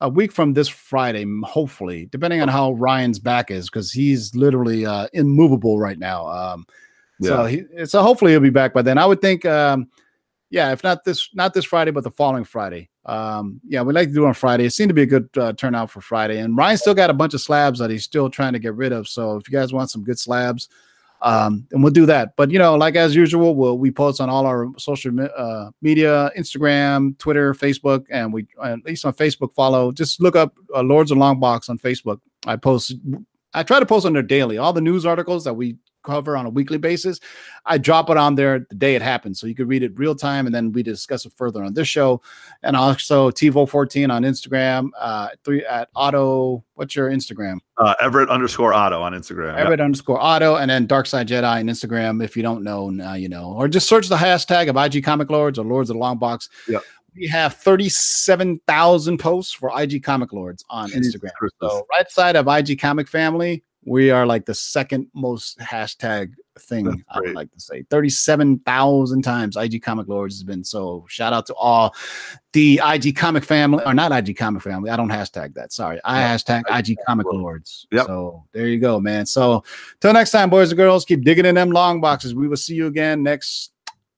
a week from this Friday, hopefully, depending on how Ryan's back is, because he's literally uh, immovable right now. Um, so he, so hopefully he'll be back by then. I would think, um, yeah, if not this, not this Friday, but the following Friday. Um, yeah, we like to do it on Friday. It seemed to be a good uh, turnout for Friday, and Ryan still got a bunch of slabs that he's still trying to get rid of. So if you guys want some good slabs, um, and we'll do that. But you know, like as usual, we'll we post on all our social me- uh, media, Instagram, Twitter, Facebook, and we at least on Facebook follow. Just look up uh, Lords of Long Box on Facebook. I post. I try to post on there daily. All the news articles that we cover on a weekly basis, I drop it on there the day it happens, so you can read it real time, and then we discuss it further on this show. And also TiVo14 on Instagram. Uh, three at Auto. What's your Instagram? Uh, Everett underscore Auto on Instagram. Everett underscore auto, and then Dark Side Jedi on Instagram. If you don't know, now you know. Or just search the hashtag of IG Comic Lords or Lords of the Long Box. Yep. We have 37,000 posts for IG Comic Lords on Instagram. Christmas. So, right side of IG Comic Family, we are like the second most hashtag thing, I would like to say. 37,000 times IG Comic Lords has been. So, shout out to all the IG Comic Family, or not IG Comic Family. I don't hashtag that. Sorry. I Yeah. hashtag IG Comic Lords. Yep. So, there you go, man. So, Till next time, boys and girls, keep digging in them long boxes. We will see you again next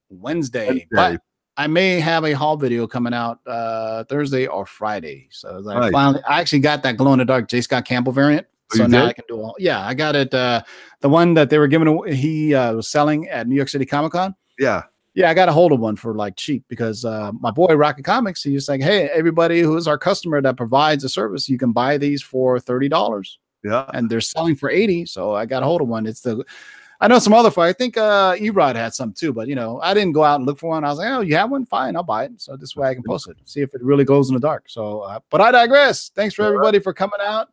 Wednesday. Wednesday. But I may have a haul video coming out uh Thursday or Friday. So I Nice. finally I actually got that glow in the dark J. Scott Campbell variant. Oh, So now did? I can do all yeah, I got it. Uh the one that they were giving away, he uh was selling at New York City Comic Con. Yeah. Yeah, I got a hold of one for like cheap because uh, my boy Rocket Comics, he was like, Hey, everybody who is our customer that provides a service, you can buy these for thirty dollars Yeah. and they're selling for 80 so i got a hold of one it's the i know some other i think uh erod had some too but you know i didn't go out and look for one i was like oh you have one fine i'll buy it so this way i can post it see if it really goes in the dark so uh, but i digress thanks for everybody for coming out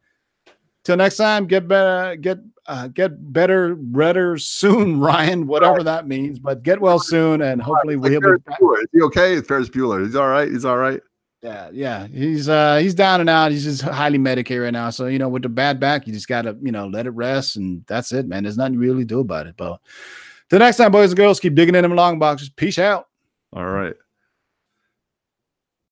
Till next time, get better, get uh, get better, redder soon, Ryan. Whatever that means, but get well soon, and hopefully Like we'll Ferris be back. Is he okay? It's Ferris Bueller. He's all right. He's all right. Yeah, yeah. He's uh he's down and out. He's just highly medicated right now. So you know, with the bad back, you just gotta you know let it rest, and that's it, man. There's nothing you really do about it. But the next time, boys and girls, keep digging in them long boxes. Peace out. All right.